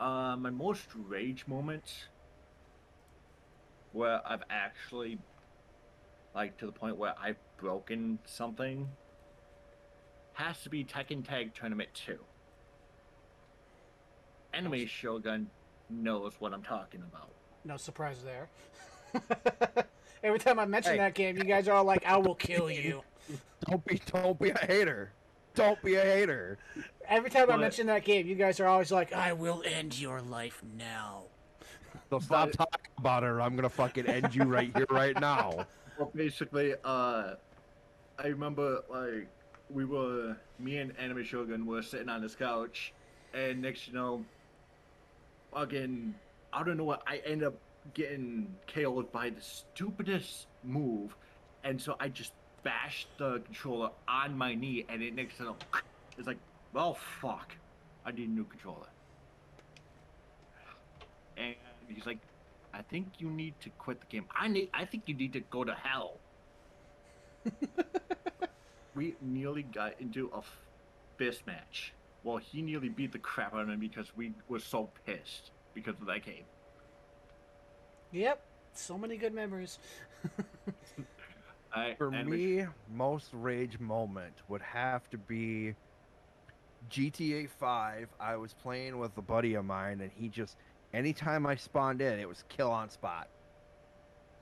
uh, my most rage moments where I've actually, like, to the point where I've broken something has to be Tekken Tag Tournament 2. Anime Shogun knows what I'm talking about. no surprise there. Every time I mention Hey. that game, you guys are all like, "I will kill you." Don't be don't be a hater. Don't be a hater. Every time I mention that game, you guys are always like, "I will end your life now." So stop But- talking about it or I'm gonna fucking end you right here, right now. Well, basically, uh, I remember like we were me and Anime Shogun were sitting on this couch, and next you know, fucking I don't know what I end up getting KO'd by the stupidest move, and so I just bashed the controller on my knee, and it next to it's like, well, fuck, I need a new controller. And he's like, I think you need to quit the game. I need. I think you need to go to hell. we nearly got into a fist match. Well, he nearly beat the crap out of me because we were so pissed because of that game. Yep, so many good memories. I, For and we- me, most rage moment would have to be GTA 5. I was playing with a buddy of mine, and he just, anytime I spawned in, it was kill on spot.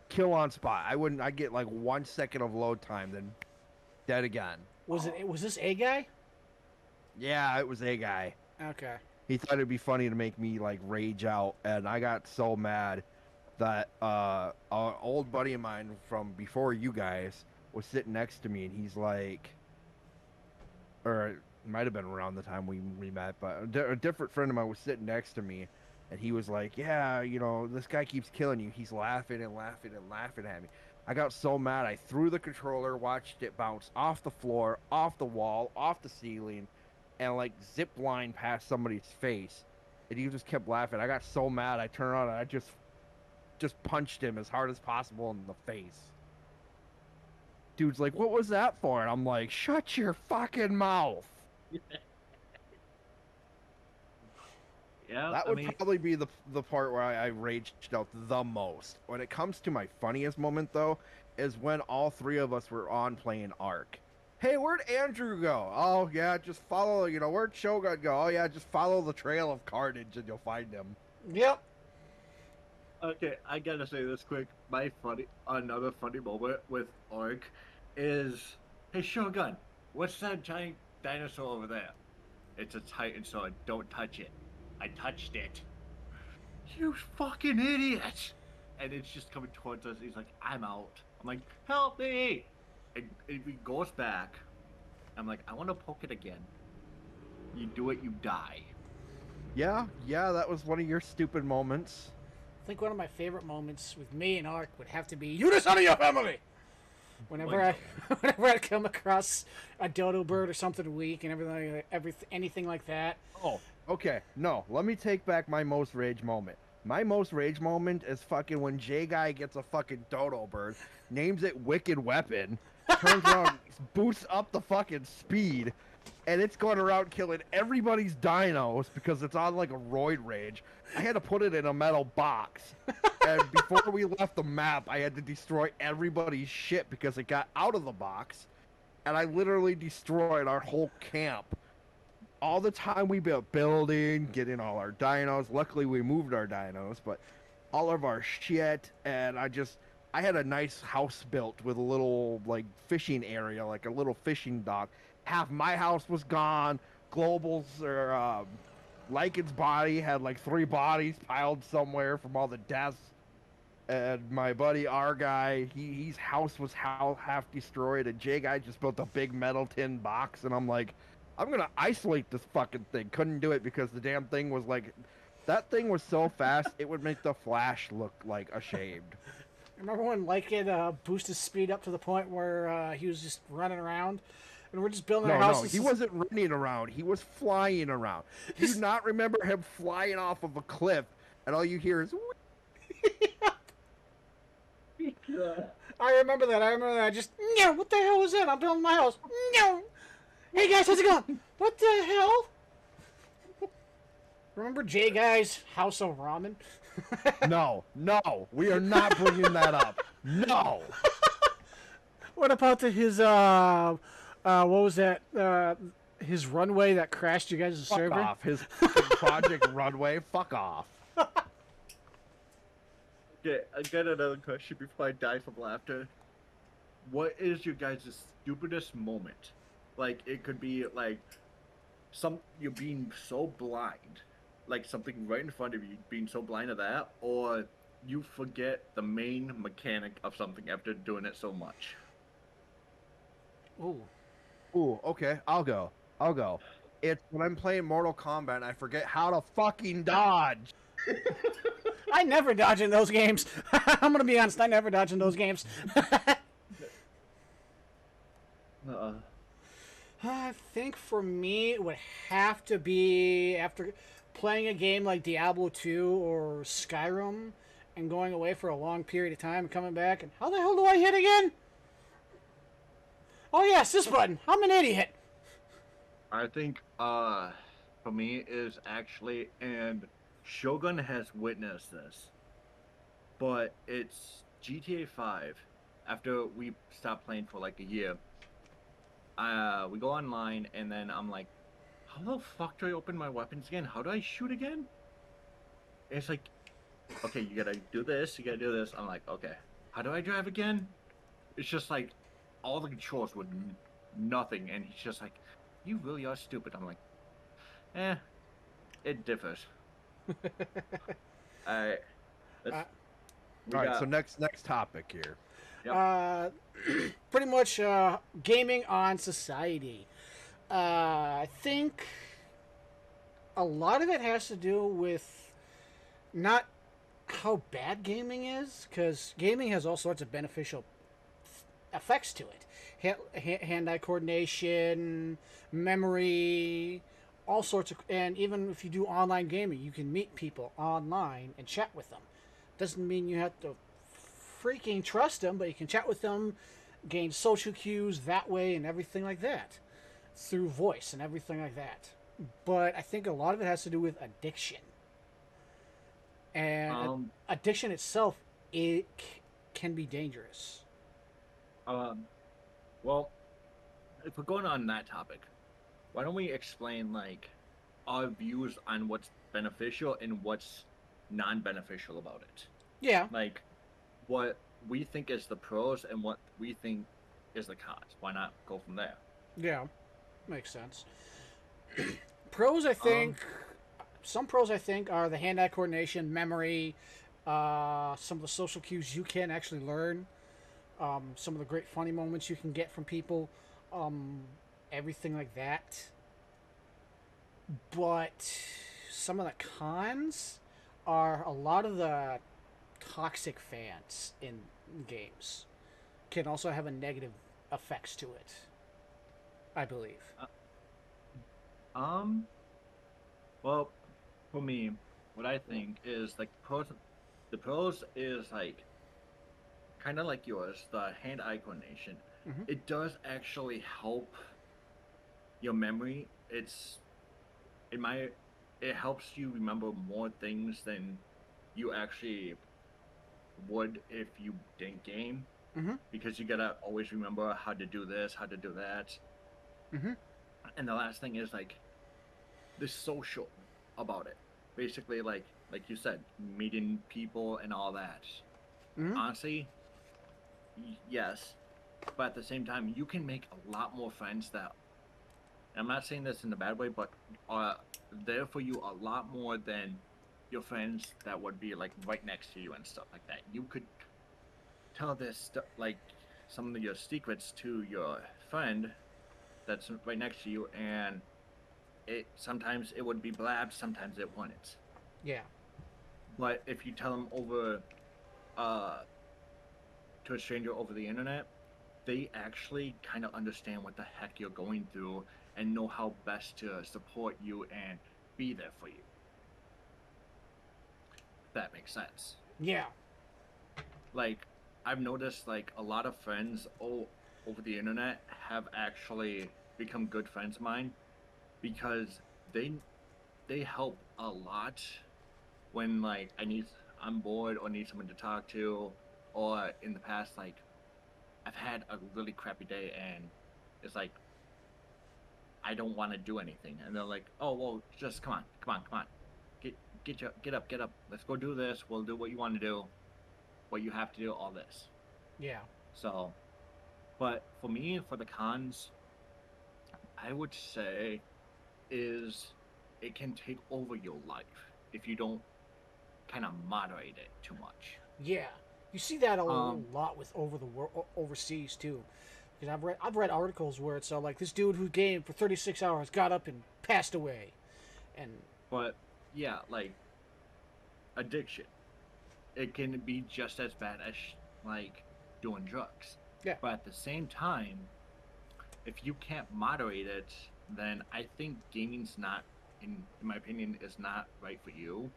Kill on spot. I wouldn't, I get like one second of load time, then dead again. Was it? Was this a guy? Yeah, it was a guy. Okay. He thought it'd be funny to make me like rage out, and I got so mad that uh, an old buddy of mine from before you guys was sitting next to me, and he's like, or it might have been around the time we we met, but a, a different friend of mine was sitting next to me, and he was like, "Yeah, you know, this guy keeps killing you. He's laughing and laughing and laughing at me." I got so mad, I threw the controller, watched it bounce off the floor, off the wall, off the ceiling, and like zip line past somebody's face. And he just kept laughing. I got so mad, I turned on and I just just punched him as hard as possible in the face. Dude's like, "What was that for?" And I'm like, "Shut your fucking mouth." yeah, That I would mean, probably be the the part where I, I raged out the most. When it comes to my funniest moment, though, is when all three of us were on playing Ark. Hey, where'd Andrew go? Oh yeah, just follow. You know, where'd Shogun go? Oh yeah, just follow the trail of carnage and you'll find him. Yep. Okay, I gotta say this quick. My funny, another funny moment with Ark is, hey Shogun, what's that giant dinosaur over there? It's a Titanosaur. Don't touch it. I touched it. You fucking idiot! And it's just coming towards us. He's like, I'm out. I'm like, help me! And and he goes back. I'm like, I want to poke it again. You do it, you die. Yeah, yeah, that was one of your stupid moments. I think one of my favorite moments with me and Ark would have to be you the son of your family. Whenever I, whenever I come across a dodo bird or something weak and everything, everything, anything like that. Oh, okay. No, let me take back my most rage moment. My most rage moment is fucking when J Guy gets a fucking dodo bird, names it Wicked Weapon, turns around, boosts up the fucking speed, and it's going around killing everybody's dinos because it's on like a roid rage. I had to put it in a metal box. and before we left the map, I had to destroy everybody's shit because it got out of the box. And I literally destroyed our whole camp all the time we built building, getting all our dinos. Luckily, we moved our dinos, but all of our shit. And I just, I had a nice house built with a little like fishing area, like a little fishing dock. Half my house was gone. Globals or um, Lycan's body had like three bodies piled somewhere from all the deaths. and my buddy R guy, he his house was how half destroyed, and J guy just built a big metal tin box, and I'm like, I'm gonna isolate this fucking thing. Couldn't do it because the damn thing was like, that thing was so fast it would make the Flash look like ashamed. Remember when Lycan uh, boosted speed up to the point where uh, he was just running around, and we're just building No, our no, he wasn't running around. He was flying around. Do you not remember him flying off of a cliff, and all you hear is. I remember that. I remember that. I just no. What the hell was that? I'm building my house. No. Hey guys, how's it going? What the hell? Remember Jay Guy's House of Ramen? No, no, we are not bringing that up. No. What about the, his uh, uh, what was that? Uh, his runway that crashed you guys' Fuck server. off. His fucking Project Runway. Fuck off. Okay, I got another question before I die from laughter. What is your guys' stupidest moment? Like it could be like some you're being so blind, like something right in front of you, being so blind to that, or you forget the main mechanic of something after doing it so much. Ooh. Ooh, okay, I'll go. I'll go. It's when I'm playing Mortal Kombat and I forget how to fucking dodge. I never dodge in those games. I'm gonna be honest. I never dodge in those games. Uh, I think for me it would have to be after playing a game like Diablo 2 or Skyrim and going away for a long period of time and coming back and how the hell do I hit again? Oh yes, this button. I'm an idiot. I think uh for me is actually and Shogun has witnessed this. But it's GTA 5 after we stopped playing for like a year. Uh we go online and then I'm like how the fuck do I open my weapons again? How do I shoot again? And it's like okay, you got to do this, you got to do this. I'm like, okay. How do I drive again? It's just like all the controls with n- nothing and he's just like you really are stupid. I'm like, eh, it differs. Alright. Uh, All right, got- so next next topic here. Yep. Uh, pretty much uh, gaming on society. Uh, I think a lot of it has to do with not how bad gaming is, because gaming has all sorts of beneficial effects to it. Ha- ha- hand-eye coordination, memory, all sorts of, and even if you do online gaming, you can meet people online and chat with them. Doesn't mean you have to freaking trust them, but you can chat with them, gain social cues that way, and everything like that through voice and everything like that. But I think a lot of it has to do with addiction, and um, addiction itself it c- can be dangerous. Um, well, if we're going on that topic, why don't we explain like our views on what's beneficial and what's non-beneficial about it? Yeah, Like what we think is the pros and what we think is the cons. Why not go from there? yeah, makes sense. pros, I think, some pros I think are the hand-eye coordination, memory, uh, some of the social cues you can actually learn, um, some of the great funny moments you can get from people, um, everything like that. But some of the cons are a lot of the toxic fans in games can also have a negative effects to it. I believe. Um. Well, for me, what I think is like pros. The pros is like kind of like yours, the hand-eye coordination. Mhm. It does actually help your memory. It's in my. It helps you remember more things than you actually would if you didn't game. Mhm. Because you gotta always remember how to do this, how to do that. Mhm. And the last thing is like the social about it. Basically, like like you said, meeting people and all that. Mhm. Honestly, yes, but at the same time, you can make a lot more friends that. I'm not saying this in a bad way, but are there for you a lot more than your friends that would be like right next to you and stuff like that. You could tell this stuff like some of your secrets to your friend that's right next to you, and it sometimes it would be blabbed, sometimes it wouldn't. Yeah. But if you tell them over, uh, to a stranger over the internet, they actually kind of understand what the heck you're going through and know how best to support you and be there for you. If that makes sense. Yeah. Like, I've noticed like a lot of friends o- over the internet have actually become good friends of mine because they they help a lot when like I need I'm bored or need someone to talk to or in the past like I've had a really crappy day and it's like I don't want to do anything. And they're like oh well just come on come on come on. Get get your get up get up. Let's go do this. We'll do what you want to do. What you have to do all this. Yeah. so but for me for the cons I would say is it can take over your life if you don't kind of moderate it too much. Yeah. You see that a Um, lot with over the wor- overseas too. Because I've read I've read articles where it's uh, like this dude who gamed for 36 hours got up and passed away, and But yeah, like addiction, it can be just as bad as like doing drugs. Yeah. But at the same time, if you can't moderate it, then I think gaming's not, in, in my opinion, is not right for you,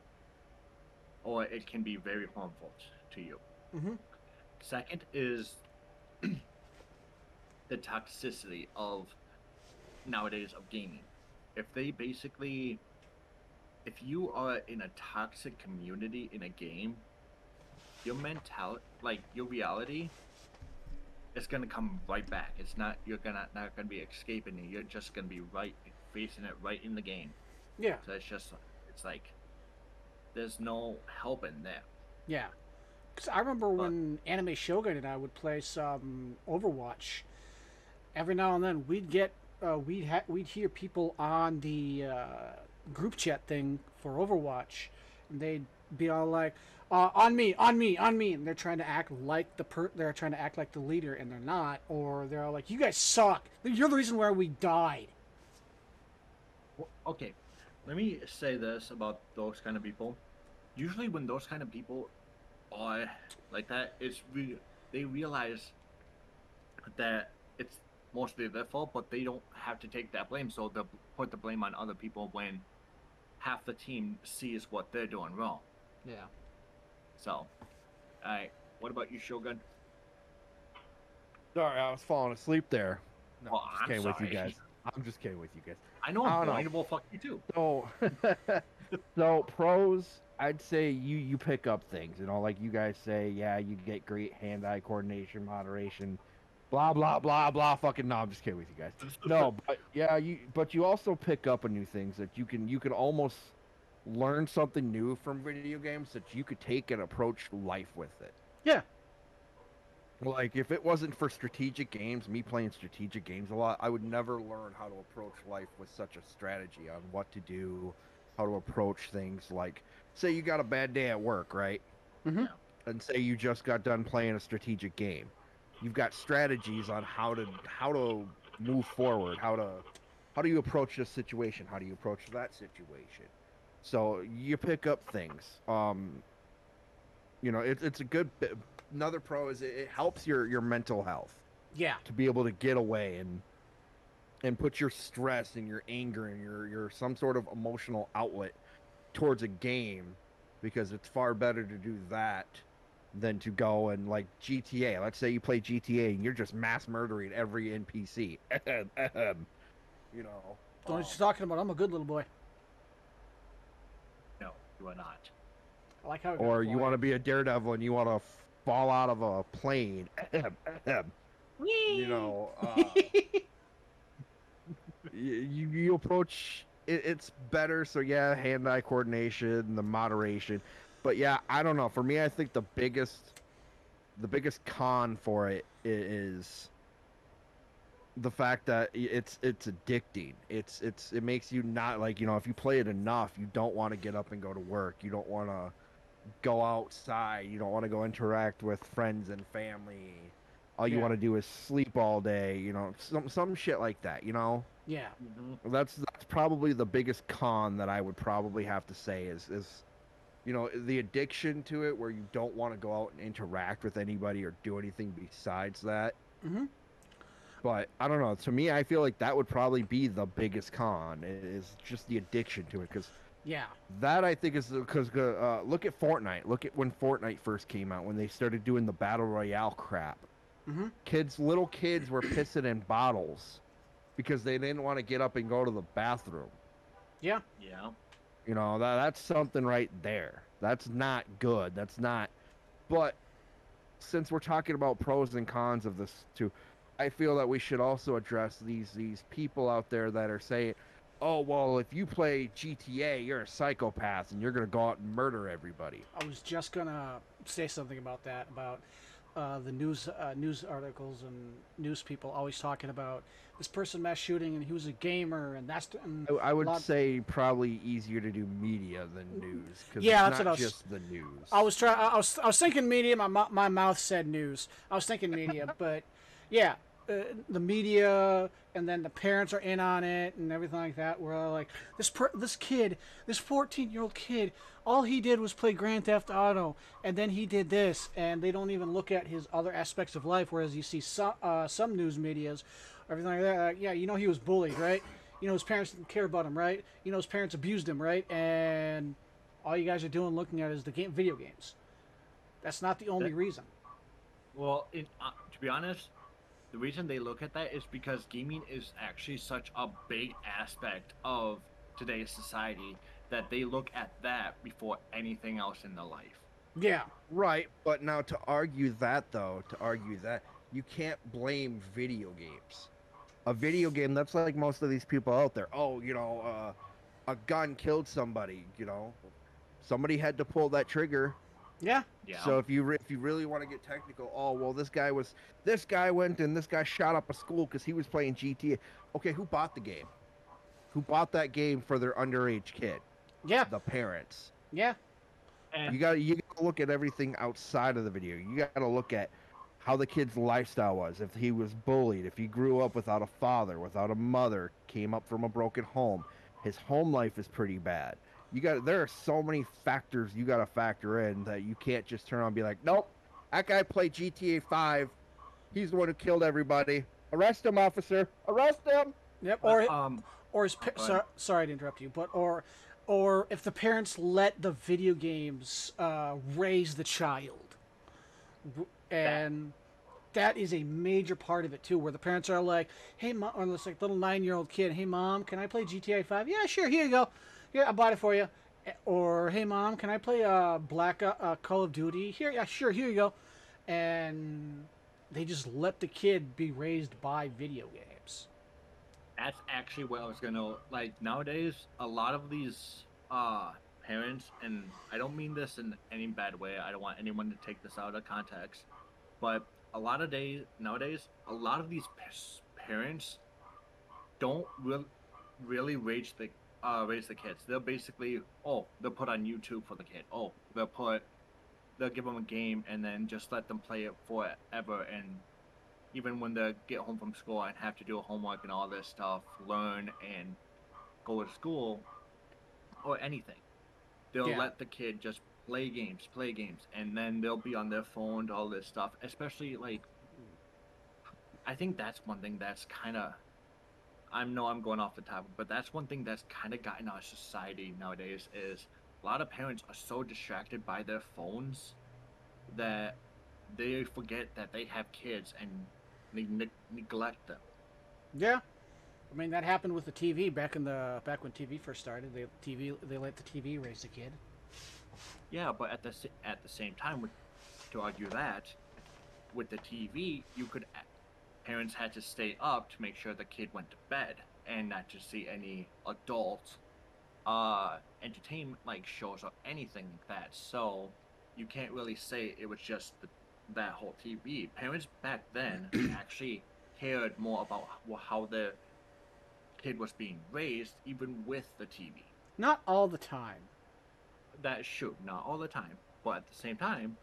or it can be very harmful to you. Mhm. Second is the toxicity of nowadays of gaming. If they basically if you are in a toxic community in a game, your mentality, like your reality, is gonna come right back. It's not you're gonna not gonna be escaping it. You're just gonna be right facing it right in the game. yeah, So it's just it's like there's no help in there. yeah. Because I remember But- when Anime Shogun and I would play some Overwatch. Every now and then we'd get uh, we'd ha- we'd hear people on the uh, group chat thing for Overwatch, and they'd be all like, uh, "On me, on me, on me," and they're trying to act like the per they're trying to act like the leader, and they're not, or they're all like, "You guys suck. You're the reason why we died." Okay, let me say this about those kind of people. Usually, when those kind of people are like that, it's re- they realize that it's mostly their fault, but they don't have to take that blame, so they'll put the blame on other people when half the team sees what they're doing wrong. Yeah. So, alright, what about you, Shogun? Sorry, I was falling asleep there. No, Oh, I'm just I'm kidding with you guys. I'm just kidding with you guys. I know I I'm don't know. blind, fuck you too. So, so pros, I'd say you you pick up things. You know, like you guys say, yeah, you get great hand-eye coordination, moderation, blah blah blah blah. Fucking no, I'm just kidding with you guys. No, but yeah, you but you also pick up on new things that you can you can almost learn something new from video games that you could take and approach life with it. Yeah. Like if it wasn't for strategic games, me playing strategic games a lot, I would never learn how to approach life with such a strategy on what to do, how to approach things. Like, say you got a bad day at work, right? Mhm. And say you just got done playing a strategic game. You've got strategies on how to how to move forward, how to how do you approach this situation, how do you approach that situation. So you pick up things. Um, you know, it's it's a good. Another pro is it, it helps your your mental health Yeah. to be able to get away and and put your stress and your anger and your your some sort of emotional outlet towards a game because it's far better to do that than to go and like GTA. Let's say you play GTA and you're just mass murdering every NPC. you know. Don't know um, what you're talking about. I'm a good little boy. No, you are not. I like how. or you want to be a daredevil and you want to fall out of a plane. you know, uh, you, you approach it, it's better. So yeah, hand-eye coordination, the moderation, but yeah, I don't know. For me, I think the biggest the biggest con for it is the fact that it's it's addicting. It's it's it makes you not like you know if you play it enough, you don't want to get up and go to work. You don't want to go outside. You don't want to go interact with friends and family. All you Yeah. want to do is sleep all day. You know, some some shit like that. You know, Yeah. Mhm. that's that's probably the biggest con that I would probably have to say is is you know the addiction to it where you don't want to go out and interact with anybody or do anything besides that hmm but I don't know. To me, I feel like that would probably be the biggest con is just the addiction to it. Because Yeah. that I think is because uh, look at Fortnite. Look at when Fortnite first came out when they started doing the battle royale crap. hmm Kids, little kids were pissing in bottles because they didn't want to get up and go to the bathroom. Yeah. Yeah. You know that that's something right there. That's not good. That's not. But since we're talking about pros and cons of this too, I feel that we should also address these these people out there that are saying, "Oh well, if you play GTA, you're a psychopath and you're gonna go out and murder everybody." I was just gonna say something about that about uh, the news uh, news articles and news people always talking about this person mass shooting and he was a gamer and that's and I, would lot- say probably easier to do media than news because Yeah, it's that's not what I was- just the news. I was trying. I was I was thinking media. My my mouth said news. I was thinking media, but yeah, uh, the media and then the parents are in on it and everything like that. We're all like this per- this kid, this fourteen year old kid, all he did was play Grand Theft Auto, and then he did this, and they don't even look at his other aspects of life. Whereas you see some uh, some news media's, everything like that. Like, yeah, you know he was bullied, right? You know his parents didn't care about him, right? You know his parents abused him, right? And all you guys are doing looking at is the game video games. That's not the only That- reason. Well, it, uh, to be honest, the reason they look at that is because gaming is actually such a big aspect of today's society that they look at that before anything else in their life. Yeah. Right, but now to argue that though, to argue that you can't blame video games. A video game that's like most of these people out there. Oh, you know, uh, a gun killed somebody. You know, somebody had to pull that trigger. Yeah. Yeah. So if you re- if you really want to get technical, oh well, this guy was this guy went and this guy shot up a school because he was playing GTA. Okay, who bought the game? Who bought that game for their underage kid? Yeah. The parents. Yeah. and You got to you got to look at everything outside of the video. You got to look at how the kid's lifestyle was. If he was bullied, if he grew up without a father, without a mother, came up from a broken home, his home life is pretty bad. You got there are so many factors you got to factor in that you can't just turn on and be like, "Nope, that guy played GTA 5. He's the one who killed everybody. Arrest him, officer. Arrest him." Yep. but, Or um, or his pa- go so, sorry to interrupt you, but or or if the parents let the video games uh, raise the child, W- and that is a major part of it too, where the parents are like, "Hey, mom," or this like little nine-year-old kid, "Hey, mom, can I play GTA 5? Yeah, sure. Here you go. Here, I bought it for you." Eh, Or, "Hey, mom, can I play uh, Black uh, uh, Call of Duty? Here, yeah, sure. Here you go." And they just let the kid be raised by video games. that's actually what I was gonna like. Nowadays, a lot of these uh parents, and I don't mean this in any bad way. I don't want anyone to take this out of context, but a lot of days nowadays, a lot of these pa- parents don't really really raise the uh raise the kids. They'll basically oh they'll put on YouTube for the kid. Oh they'll put they'll give them a game and then just let them play it forever and even when they get home from school and have to do homework and all this stuff, learn and go to school or anything, they'll Yeah. let the kid just play games, play games, and then they'll be on their phone, to all this stuff. Especially like, I think that's one thing that's kind of. I know I'm going off the topic, but that's one thing that's kind of gotten our society nowadays is a lot of parents are so distracted by their phones that they forget that they have kids and they neg- neglect them. Yeah, I mean that happened with the TV back in the back when TV first started. They TV they let the TV raise the kid. Yeah, but at the at the same time, with, to argue that, with the TV, you could parents had to stay up to make sure the kid went to bed and not to see any adult uh entertainment like shows or anything like that. So you can't really say it was just the, that whole TV. Parents back then actually cared more about how, the kid was being raised, even with the TV. Not all the time. That should not all the time, but at the same time,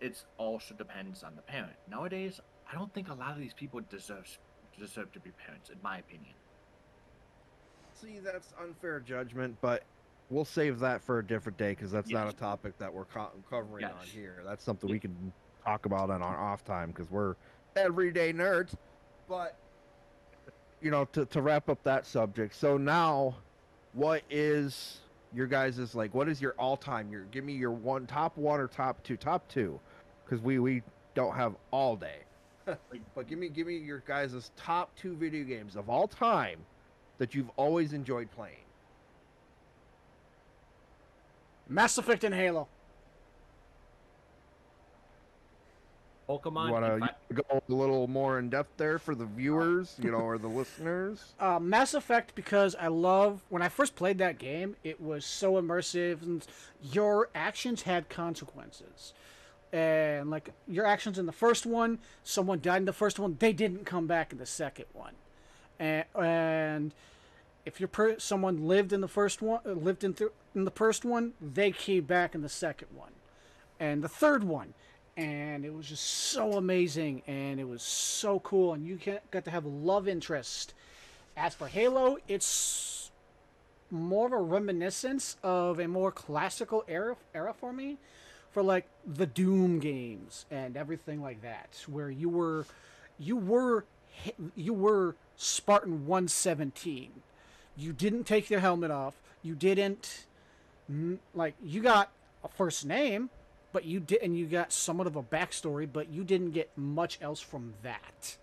it's also depends on the parent. Nowadays, I don't think a lot of these people deserve deserve to be parents, in my opinion. See, that's unfair judgment, but we'll save that for a different day because that's not a topic that we're co- covering on here. That's something we can talk about on our off time because we're everyday nerds. But you know, to to wrap up that subject, so now, what is your guys' is like? What is your all time? Your give me your one top one or top two, top two, because we we don't have all day. But give me give me your guys' top two video games of all time that you've always enjoyed playing. Mass Effect and Halo. Pokemon. You want if I- to go a little more in depth there for the viewers, you know, or the listeners? Uh, Mass Effect because I love when I first played that game. It was so immersive, and your actions had consequences. And like your actions in the first one, someone died in the first one, they didn't come back in the second one. And, and if your per- someone lived in the first one, lived in th- in the first one, they came back in the second one, and the third one, and it was just so amazing, and it was so cool, and you got to have a love interest. As for Halo, it's more of a reminiscence of a more classical era era for me, for like the Doom games and everything like that, where you were, you were, you were Spartan 117. You didn't take your helmet off. You didn't, like, you got a first name, but you did, and you got somewhat of a backstory, but you didn't get much else from that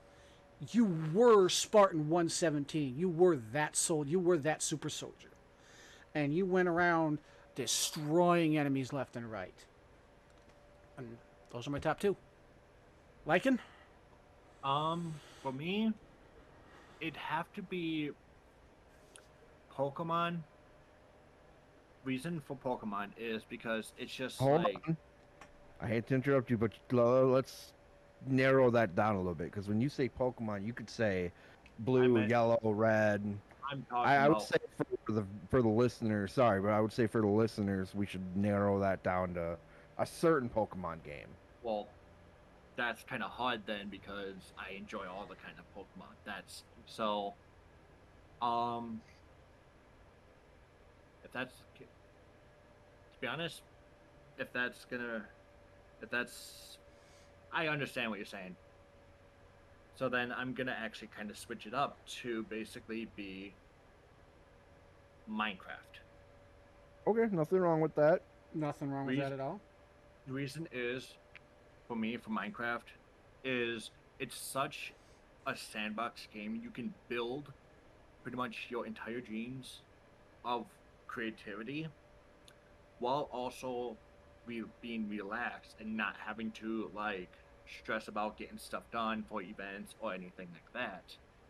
you were Spartan 117. You were that soul. You were that super soldier. And you went around destroying enemies left and right. And those are my top two. Lycan? Um, for me, it'd have to be Pokemon. Reason for Pokemon is because it's just Hold like on. I hate to interrupt you, but let's narrow that down a little bit because when you say Pokemon, you could say blue, meant- yellow, red. I'm talking I, I would about. say for the for the listeners, sorry, but I would say for the listeners, we should narrow that down to a certain Pokemon game. Well, that's kind of hard then because I enjoy all the kind of Pokemon. That's so. Um. If that's to be honest, if that's gonna, if that's, I understand what you're saying. So then I'm gonna actually kind of switch it up to basically be Minecraft. Okay, nothing wrong with that. Nothing wrong with that at all. The reason is, for me, for Minecraft, is it's such a sandbox game. You can build pretty much your entire dreams of creativity while also re- being relaxed and not having to like stress about getting stuff done for events or anything like that.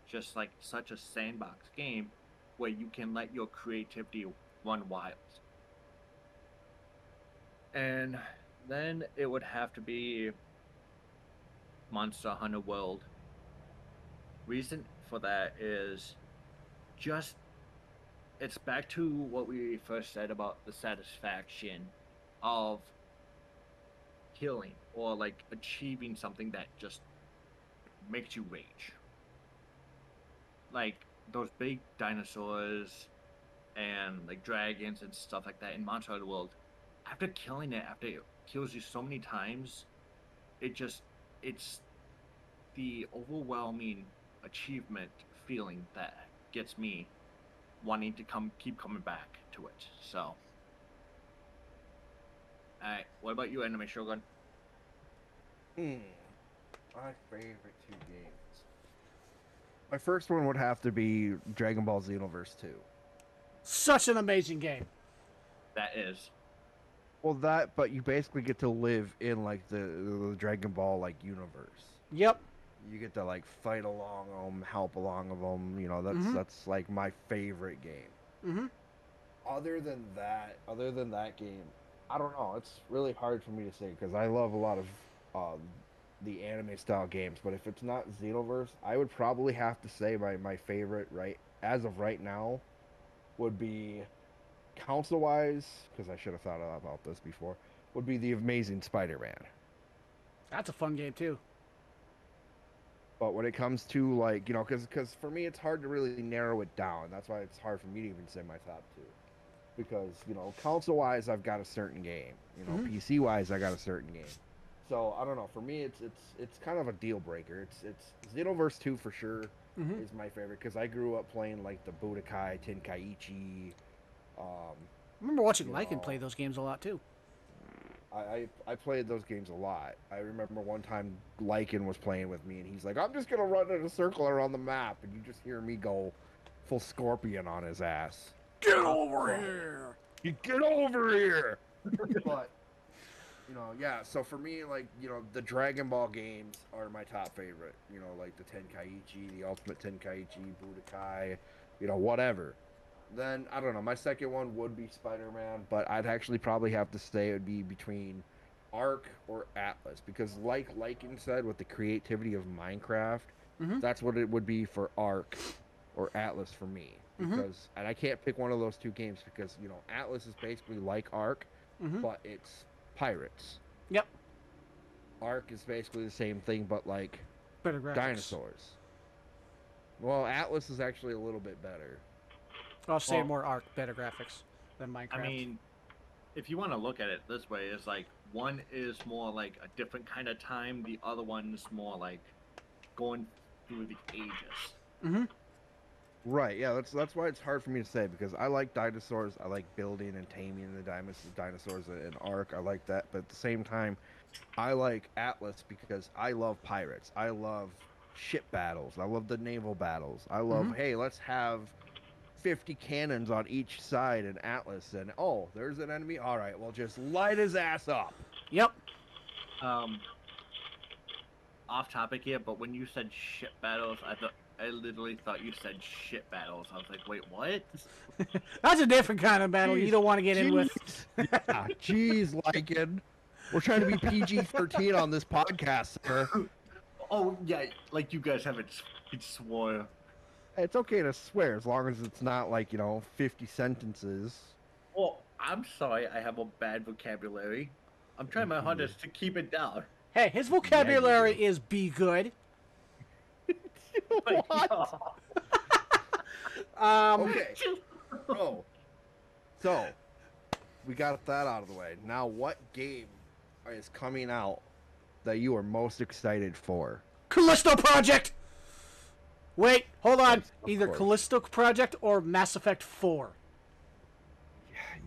Just like such a sandbox game where you can let your creativity run wild. And then it would have to be Monster Hunter World. Reason for that is just it's back to what we first said about the satisfaction of killing or like achieving something that just makes you rage. Like those big dinosaurs and like dragons and stuff like that in Monster Hunter World after killing it, after kills you so many times, it just it's the overwhelming achievement feeling that gets me wanting to come keep coming back to it. So Alright, what about you, Anime Shogun? Hmm. My favorite two games. My first one would have to be Dragon Ball Xenoverse 2. Such an amazing game. That is. Well, that, but you basically get to live in like the, the Dragon Ball like universe. Yep. You get to like fight along them, help along of them. You know, that's Mhm. that's like my favorite game. Mm-hmm. Other than that, other than that game, I don't know. It's really hard for me to say because I love a lot of um, the anime style games, but if it's not Xenoverse, I would probably have to say my, my favorite right as of right now would be console wise because I should have thought about this before would be the Amazing Spider-Man. That's a fun game too. But when it comes to like you know, because for me it's hard to really narrow it down. That's why it's hard for me to even say my top two, because you know console wise I've got a certain game. You know Mhm. PC wise I got a certain game. So I don't know. For me it's it's it's kind of a deal breaker. It's it's Xenoverse two for sure hmm is my favorite because I grew up playing like the Budokai Tenkaichi. Um, I remember watching Lycan know. play those games a lot too. I, I I played those games a lot. I remember one time Lycan was playing with me, and he's like, "I'm just gonna run in a circle around the map," and you just hear me go full scorpion on his ass. Get over here! You get over here! but you know, yeah. So for me, like you know, the Dragon Ball games are my top favorite. You know, like the Tenkaichi, the Ultimate Tenkaichi, Budokai, you know, whatever. Then I don't know. My second one would be Spider Man, but I'd actually probably have to say it would be between Ark or Atlas because, like Lycan said, with the creativity of Minecraft, Mhm. that's what it would be for Ark or Atlas for me. Mhm. Because and I can't pick one of those two games because you know Atlas is basically like Ark, hmm but it's pirates. Yep. Ark is basically the same thing, but like Better graphics. dinosaurs. Well, Atlas is actually a little bit better. I'll say Well- more Ark, better graphics than Minecraft. I mean, if you want to look at it this way, it's like one is more like a different kind of time. The other one's more like going through the ages. hmm Right. Yeah. That's that's why it's hard for me to say because I like dinosaurs. I like building and taming the dinosaurs in Ark. I like that, but at the same time, I like Atlas because I love pirates. I love ship battles. I love the naval battles. I love Mhm. hey, let's have 50 cannons on each side in Atlas and oh, there's an enemy. All right, well just light his ass up. Yep. Um, off topic here, but when you said ship battles, I thought I literally thought you said shit battles. I was like, wait, what? That's a different kind of battle you don't want to get in with. yeah, jeez, Lycan. We're trying to be PG-13 on this podcast, sir. Oh yeah, like you guys haven't s- swore. It's okay to swear as long as it's not like, you know, 50 sentences. Well, I'm sorry, I have a bad vocabulary. I'm trying my hardest to keep it down. Hey, his vocabulary is be good. What? Um, Okay. Oh. So, we got that out of the way. Now, what game is coming out that you are most excited for? Callisto Project. Wait, hold on. Yes, Either course. Callisto Project or Mass Effect 4.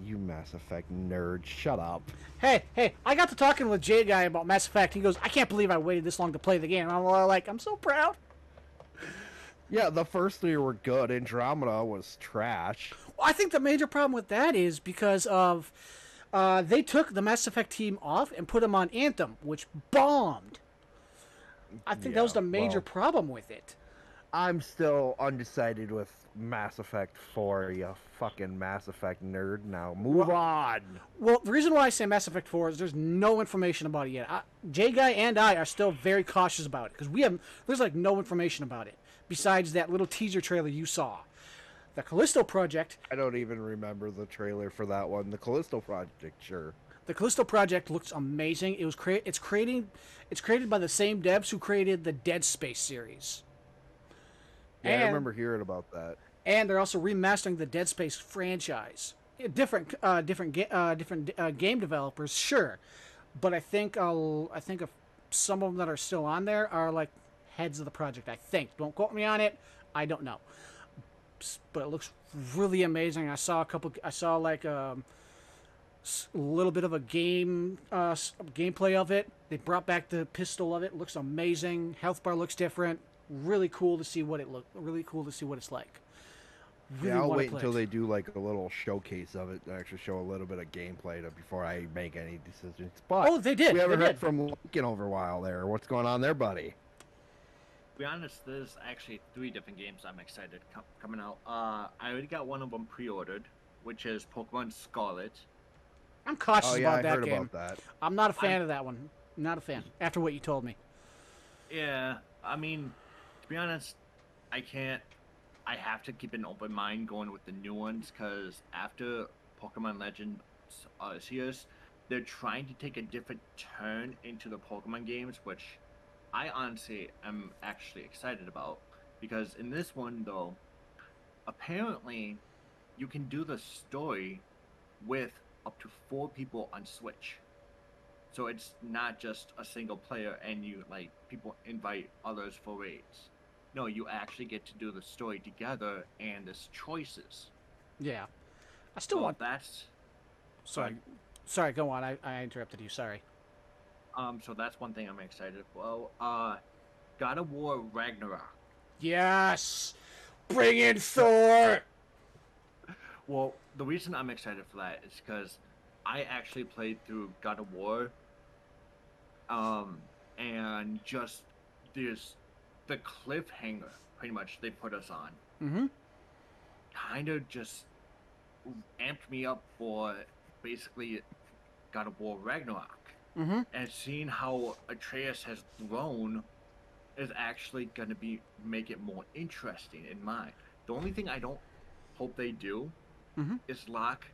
You Mass Effect nerd, shut up. Hey, hey, I got to talking with Jay Guy about Mass Effect. He goes, I can't believe I waited this long to play the game. I'm like, I'm so proud. Yeah, the first three were good. Andromeda was trash. Well, I think the major problem with that is because of uh, they took the Mass Effect team off and put them on Anthem, which bombed. I think that was the major well- problem with it. I'm still undecided with Mass Effect 4, you fucking Mass Effect nerd. Now move on. Well, the reason why I say Mass Effect 4 is there's no information about it yet. I, Jay Guy and I are still very cautious about it because we have there's like no information about it besides that little teaser trailer you saw. The Callisto Project, I don't even remember the trailer for that one. The Callisto Project, sure. the Callisto Project looks amazing. It was crea- it's creating it's created by the same devs who created the Dead Space series. Yeah, And- I remember hearing about that. and they're also remastering the Dead Space franchise. Different, uh, different, ga- uh, different uh, game developers, sure, but I think I'll, I think of some of them that are still on there are like heads of the project. I think. Don't quote me on it. I don't know, but it looks really amazing. I saw a couple. I saw like a little bit of a game uh, gameplay of it. They brought back the pistol of it. Looks amazing. Health bar looks different. Really cool to see what it look. Really cool to see what it's like. Really yeah, I'll wait until it. they do like a little showcase of it to actually show a little bit of gameplay to, before I make any decisions. But Oh, they did. we haven't they heard did. from Lycan over a while there. What's going on there, buddy? To be honest, there's actually three different games I'm excited com- coming out. Uh, I already got one of them pre-ordered, which is Pokemon Scarlet. I'm cautious oh yeah, about I that heard game. about that. I'm not a fan I'm- of that one. Not a fan. After what you told me. Yeah, I mean, to be honest, I can't. I have to keep an open mind going with the new ones because after Pokemon Legends uh, Arceus, they're trying to take a different turn into the Pokemon games, which I honestly am actually excited about because in this one though, apparently, you can do the story with up to four people on Switch. So it's not just a single player and you like people invite others for raids. No, you actually get to do the story together and there's choices. Yeah. I still So want. that's Sorry. Sorry, go on. I, I interrupted you. Sorry. um so that's one thing I'm excited about. Uh God of War Ragnarok. Yes! Bring in Thor! Well, the reason I'm excited for that is because I actually played through God of War. Um, and just there's the cliffhanger pretty much they put us on Mm-hmm. kind of just amped me up for basically God of War Ragnarok. Mm-hmm. And seeing how Atreus has grown is actually going to be make it more interesting in my. The only thing I don't hope they do Mhm. is lock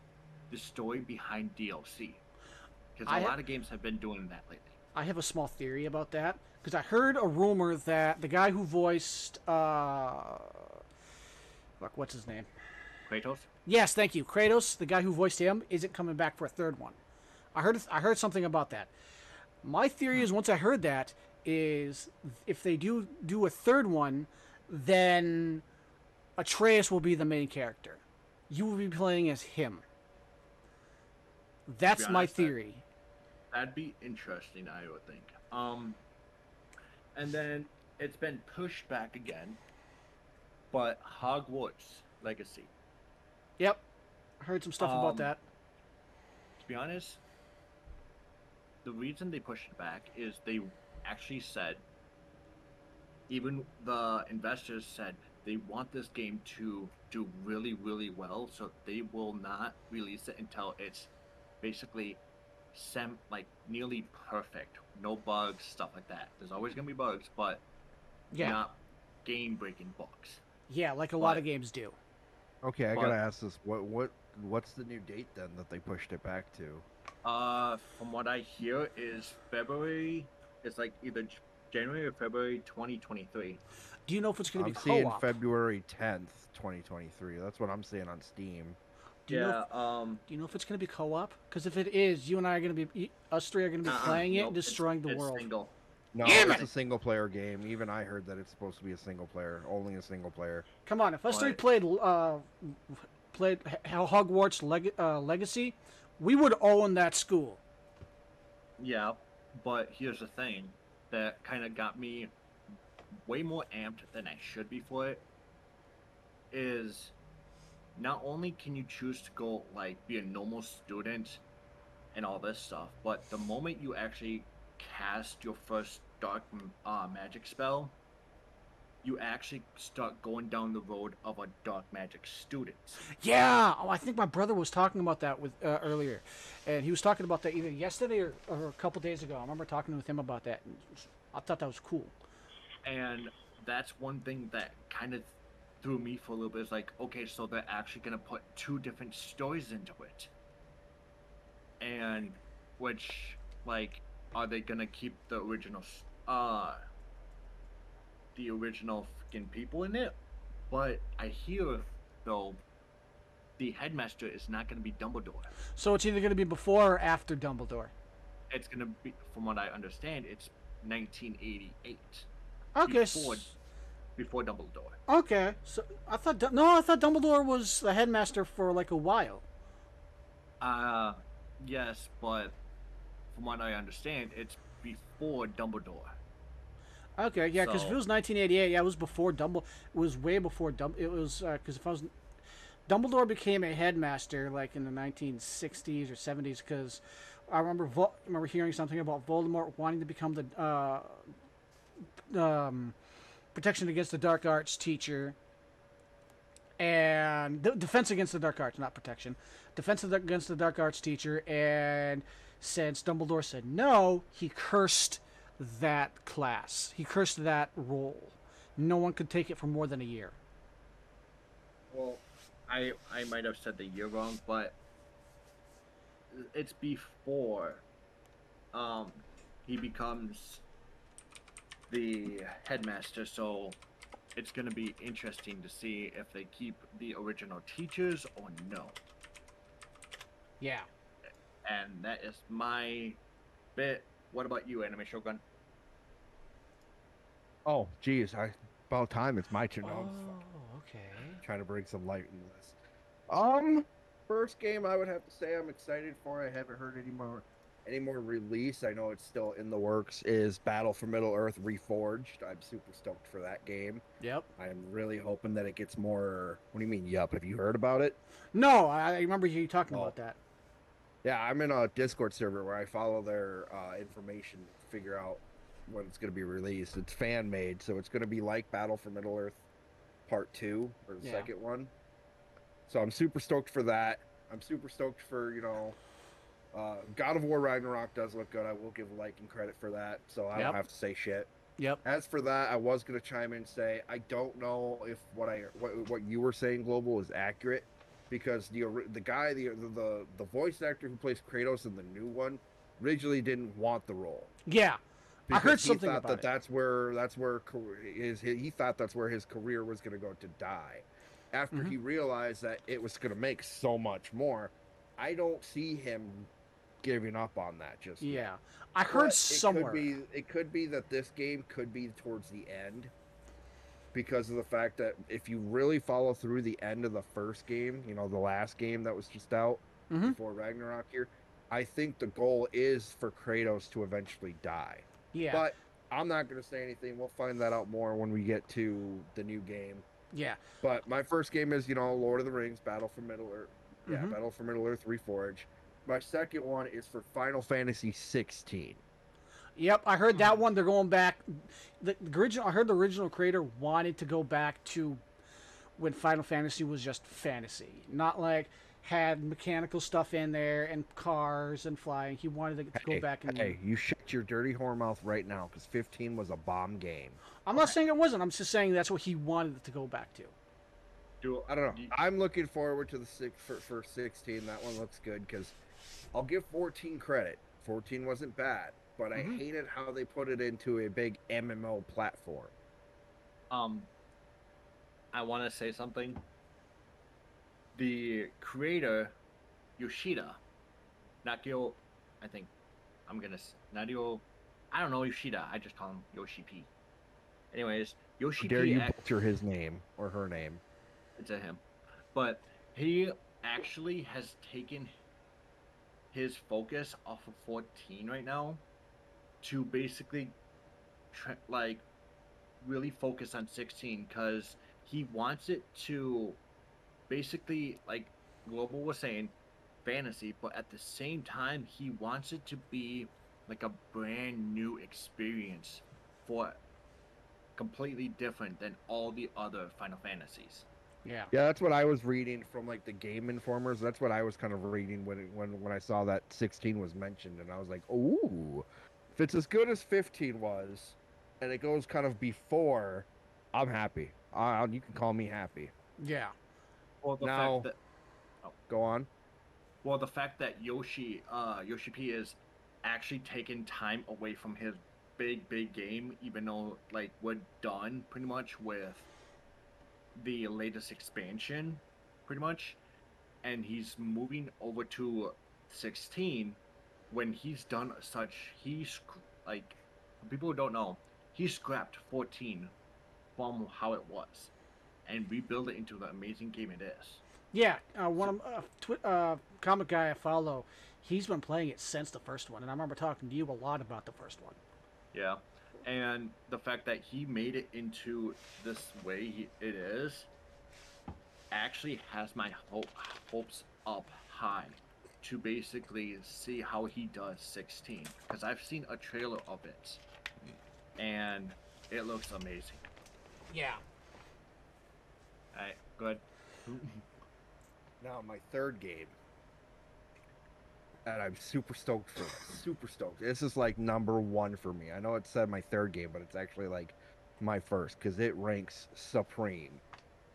the story behind DLC. Because I a ha- lot of games have been doing that lately. I have a small theory about that because I heard a rumor that the guy who voiced uh, fuck, what's his name? Kratos? Yes, thank you, Kratos. The guy who voiced him isn't coming back for a third one. I heard I heard something about that. My theory is once I heard that is if they do do a third one, then Atreus will be the main character. You will be playing as him. That's my honest, that- theory. That'd be interesting, I would think. Um, and then it's been pushed back again, but Hogwarts Legacy. Yep, I heard some stuff about Um, that. To be honest, the reason they pushed it back is they actually said, even the investors said they want this game to do really, really well, so they will not release it until it's basically sem like nearly perfect, no bugs, stuff like that. There's always gonna be bugs, but Yeah, not game-breaking bugs. yeah, like a lot of games do. Okay, I But- gotta ask this. What what what's the new date then that they pushed it back to? Uh, from what I hear, is February. It's like either January or February 2023. Do you know if it's going to I'm be seeing co-op? February 10th, 2023. That's what I'm seeing on Steam. Do you know yeah. if- um. Do you know if it's going to be co-op? Because if it is, you and I are going to be, us three are going to be uh-uh, playing it nope, and it's- destroying the it's world. Single. No, Damn it's it! a single player game. Even I heard that it's supposed to be a single player, only a single player. Come on, if us three played, uh, played Hogwarts Leg- uh, Legacy, we would own that school. Yeah, but here's the thing that kind of got me way more amped than I should be for it. Is not only can you choose to go like be a normal student and all this stuff, but the moment you actually cast your first dark uh, magic spell, you actually start going down the road of a dark magic student. Yeah. Oh, I think my brother was talking about that with uh, earlier, and he was talking about that either yesterday or, or a couple days ago. I remember talking with him about that. And I thought that was cool. and that's one thing that kind of threw me for a little bit. Is like, okay, so they're actually gonna put two different stories into it, and which, like, are they gonna keep the original, uh, the original fucking people in it? But I hear though, the headmaster is not gonna be Dumbledore. So it's either going to be before or after Dumbledore. It's gonna be, from what I understand, it's 1988 Okay. before before Dumbledore. Okay. So I thought no, I thought Dumbledore was the headmaster for like a while. Uh, yes, but from what I understand, it's before Dumbledore. Okay, yeah, because if it was 1988, yeah, it was before Dumbledore. It was way before Dumb. It was because if I was, Dumbledore became a headmaster like in the 1960s or 70s. Because I remember Vol- I remember hearing something about Voldemort wanting to become the uh, um, protection against the dark arts teacher, and defense against the dark arts, not protection, defense against the dark arts teacher. And since Dumbledore said no, he cursed that class. He cursed that role. No one could take it for more than a year. Well, I I might have said the year wrong, but it's before um he becomes the headmaster, so it's gonna be interesting to see if they keep the original teachers or no. Yeah. And that is my bit. What about you, Anime Shogun? Oh, geez, I about time it's my turn. Oh, okay. trying to bring some light into this. Um, first game I would have to say I'm excited for. I haven't heard any more any more release. I know it's still in the works. Is Battle for Middle Earth Reforged? I'm super stoked for that game. Yep. I'm really hoping that it gets more. What do you mean? Yup. Have you heard about it? No, I I remember you talking Oh. about that. Yeah, I'm in a Discord server where I follow their uh, information to figure out when it's going to be released. It's fan made, so it's going to be like Battle for Middle Earth Part 2 or the Yeah. second one. So I'm super stoked for that. I'm super stoked for, you know, uh, God of War Ragnarok does look good. I will give Lycan credit for that, so I Yep. don't have to say shit. Yep. As for that, I was going to chime in and say I don't know if what I what, what you were saying, Global, is accurate because the the guy the, the the voice actor who plays Kratos in the new one originally didn't want the role. Yeah. I heard because he something thought about that it. that's where that's where his, he thought that's where his career was going to go to die. After Mhm. he realized that it was going to make so much more, I don't see him giving up on that just. Yeah. I But heard it somewhere. Could be, it could be that this game could be towards the end because of the fact that if you really follow through the end of the first game, you know, the last game that was just out Mhm. before Ragnarok here, I think the goal is for Kratos to eventually die. Yeah. But I'm not going to say anything. We'll find that out more when we get to the new game. yeah. But my first game is, you know, Lord of the Rings, Battle for Middle Earth. Yeah, Mhm. Battle for Middle Earth Reforge. My second one is for Final Fantasy 16. Yep, I heard that one. They're going back. The, the original. I heard the original creator wanted to go back to when Final Fantasy was just fantasy, not like had mechanical stuff in there and cars and flying. He wanted to Hey, go back and. hey, you shut your dirty whore mouth right now because 15 was a bomb game. I'm not saying it wasn't. I'm just saying that's what he wanted it to go back to. Do I don't know. I'm looking forward to the six for, for 16. That one looks good because I'll give 14 credit. 14 wasn't bad, but Mhm. I hated how they put it into a big MMO platform. Um, I want to say something. The creator, Yoshida, Nakio, I think, I'm gonna s- Nadio, I don't know Yoshida. I just call him Yoshi P. Anyways, Yoshi Dare P. you ac- butcher his name or her name? it's a him, but he actually has taken his focus off of 14 right now to basically like really focus on 16 because he wants it to basically like global was saying fantasy but at the same time he wants it to be like a brand new experience for completely different than all the other final fantasies Yeah. Yeah, that's what I was reading from like the Game Informers. That's what I was kind of reading when when when I saw that 16 was mentioned, and I was like, "Ooh, if it's as good as 15 was, and it goes kind of before, I'm happy. Uh, you can call me happy. Yeah. well the Now- fact that Go on. Well, the fact that Yoshi, uh, Yoshi P is actually taking time away from his big, big game, even though like we're done pretty much with the latest expansion, pretty much, and he's moving over to 16. When he's done such, he's like for people who don't know, he scrapped 14 from how it was, and rebuild it into the amazing game it is. Yeah. Uh, one of uh, twi- uh, comic guy I follow, he's been playing it since the first one, and I remember talking to you a lot about the first one. Yeah, and the fact that he made it into this way he, it is actually has my hope, hopes up high to basically see how he does 16 because I've seen a trailer of it and it looks amazing. Yeah. All right, good. Now my third game. And I'm super stoked for it. Super stoked. This is like number one for me. I know it said my third game, but it's actually like my first because it ranks supreme.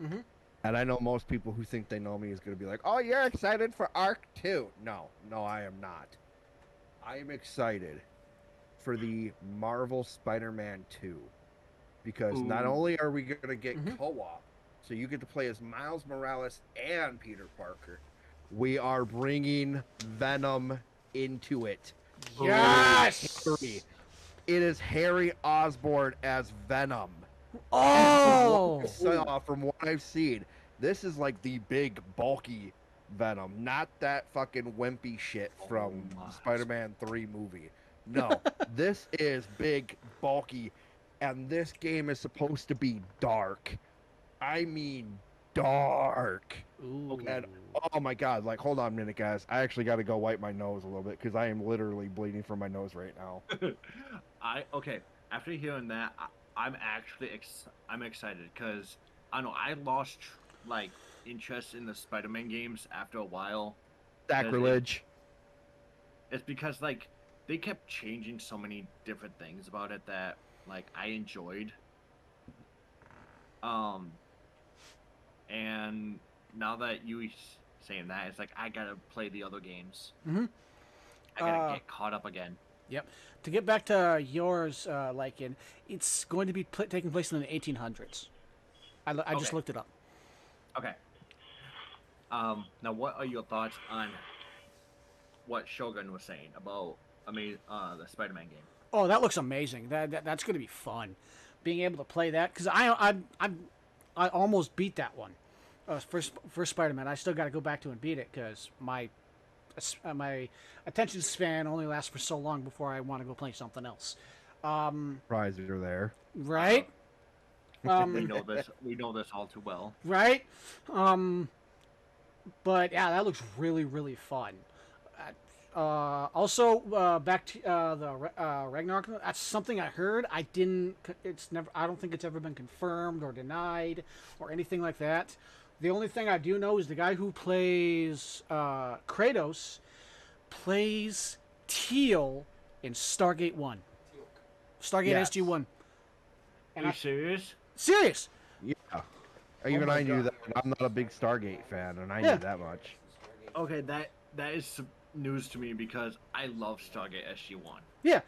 Mhm. And I know most people who think they know me is going to be like, "Oh, you're excited for Ark 2." No, no, I am not. I am excited for the Marvel Spider-Man 2 because not only are we going to get Mhm. co-op, so you get to play as Miles Morales and Peter Parker, we are bringing Venom into it. Yes. It is Harry Osborn as Venom. Oh. From what I've seen, this is like the big, bulky Venom, not that fucking wimpy shit from Oh. Spider-Man 3 movie. No, this is big, bulky, and this game is supposed to be dark. I mean, dark. Ooh. And oh my god, like hold on a minute, guys. I actually got to go wipe my nose a little bit because I am literally bleeding from my nose right now. I okay. After hearing that, I, I'm actually ex- I'm excited because I know I lost like interest in the Spider-Man games after a while. Sacrilege. It's because like they kept changing so many different things about it that like I enjoyed. Um, and now that you saying that, it's like I gotta play the other games. Mhm. I gotta Uh, get caught up again. Yep. To get back to yours, uh, like in, it's going to be pl- taking place in the 1800s. I, lo- I just looked it up. Okay. Um, now, what are your thoughts on what Shogun was saying about I mean, uh, the Spider-Man game? Oh, that looks amazing. That, that that's going to be fun. Being able to play that because I I I I almost beat that one. Uh, first first Spider-Man. I still got to go back to and beat it because my uh, my attention span only lasts for so long before I want to go play something else. Um, Prizes are there. right. We Um, know this. We know this all too well. right? Um, but yeah, that looks really, really fun. Uh, also, uh, back to uh, the uh, Ragnarok. That's something I heard. I didn't. It's never. I don't think it's ever been confirmed or denied or anything like that. The only thing I do know is the guy who plays uh, Kratos plays Teal in Stargate One. Stargate Yes. SG One. Are you I, serious? serious. Yeah. Even my I knew God. that. I'm not a big Stargate fan, and I Yeah. knew that much. Okay, that that is some news to me because I love Stargate SG One. Yeah,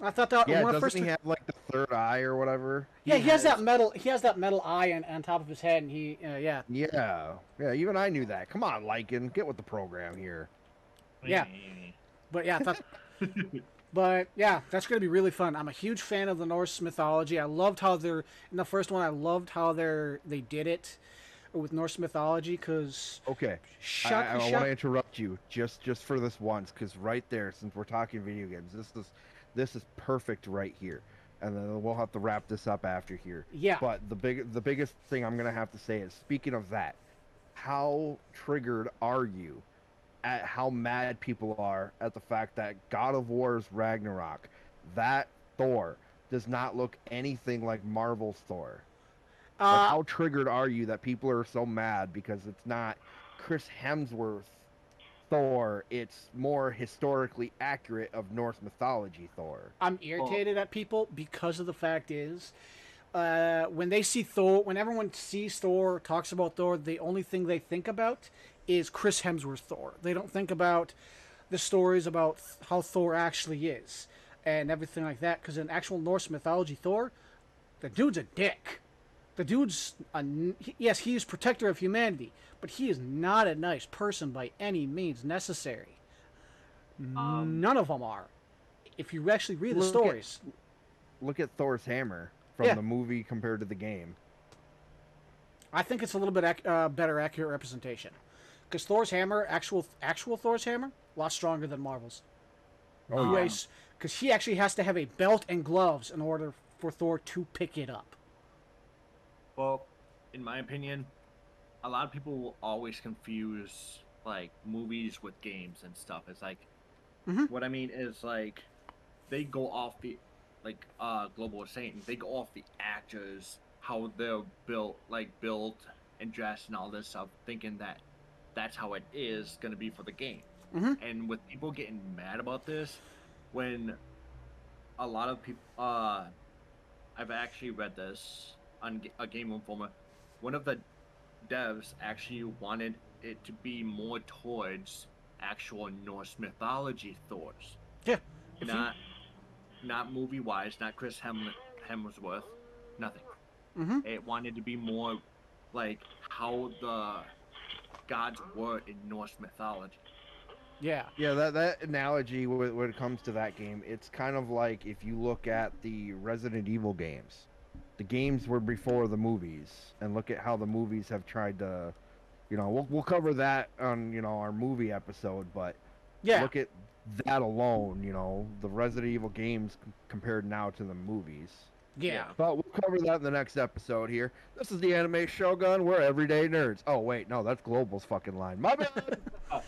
I thought that Yeah, when I doesn't first he have like the third eye or whatever? Yeah, he has that metal. He has that metal eye on, on top of his head, and he, uh, yeah, Yeah, yeah. Even I knew that. Come on, Lycan, get with the program here. Yeah. but yeah, I thought, but yeah, that's gonna be really fun. I'm a huge fan of the Norse mythology. I loved how they're in the first one. I loved how they're they did it with Norse mythology because Okay, I, Shaq, I, want to interrupt you just just for this once, because right there, since we're talking video games, this is this is perfect right here, and then we'll have to wrap this up after here. yeah, But the big the biggest thing I'm gonna have to say is, speaking of that, how triggered are you at how mad people are at the fact that God of War's Ragnarok, that Thor, does not look anything like Marvel's Thor? Like, uh, how triggered are you that people are so mad because it's not Chris Hemsworth Thor? It's more historically accurate of Norse mythology Thor. I'm irritated at people because of the fact is, uh, when they see Thor, when everyone sees Thor, talks about Thor, the only thing they think about is Chris Hemsworth Thor. They don't think about the stories about how Thor actually is and everything like that. Because in actual Norse mythology, Thor, the dude's a dick. The dude's a, n- he- yes, he is protector of humanity, but he is not a nice person by any means necessary. Um, None of them are. If you actually read the Look at- stories, Look at Thor's hammer from Yeah. the movie compared to the game. I think it's a little bit ac- uh, better accurate representation. Because Thor's hammer, actual actual Thor's hammer, a lot stronger than Marvel's. Oh, Um, yeah. Because he actually has to have a belt and gloves in order for Thor to pick it up. Well, in my opinion, a lot of people will always confuse like movies with games and stuff. It's like Mhm. what I mean is like they go off the like uh Global saying, they go off the actors, how they're built like built and dressed and all this stuff, thinking that that's how it is gonna be for the game. Mhm. And with people getting mad about this, when a lot of people, uh, I've actually read this on a Game Informer. One of the devs actually wanted it to be more towards actual Norse mythology Thors. Yeah. If you- Not, not movie wise, not Chris Hem- Hemsworth, nothing. Mhm. It wanted to be more like how the gods were in Norse mythology. Yeah. Yeah, that that analogy when, when it comes to that game, it's kind of like if you look at the Resident Evil games. The games were before the movies, and look at how the movies have tried to, you know, we'll we'll cover that on you know our movie episode, but Yeah. look at that alone, you know, the Resident Evil games compared now to the movies. yeah. But we'll cover that in the next episode here. This is the Anime Shogun. We're everyday nerds. Oh wait, no, that's Global's fucking line. My bad.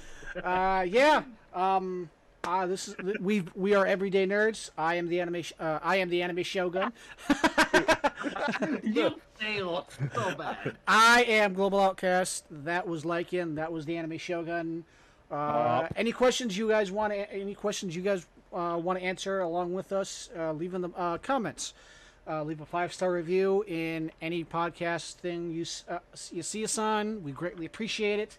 Uh, yeah. Um, uh, this is we we are everyday nerds. I am the anime. sh- Uh, I am the anime shogun. you failed so bad. I am global outcast. That was Lycan. That was the anime shogun. Uh, Uh, any questions you guys want? to Any questions you guys uh, want to answer along with us? Uh, leave in the uh, comments. Uh, leave a five star review in any podcast thing you uh, you see us on. We greatly appreciate it.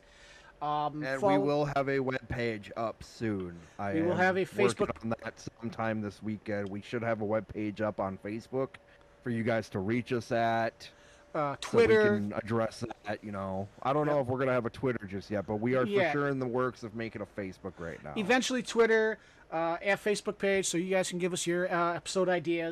Um, And follow- we will have a web page up soon. I We will am have a Facebook- on that sometime this weekend. We should have a web page up on Facebook for you guys to reach us at. uh, So we Twitter. can address that. You know, I don't know if we're gonna have a Twitter just yet, but we are Yeah. for sure in the works of making a Facebook right now. Eventually, Twitter uh, Facebook page, so you guys can give us your uh, episode ideas.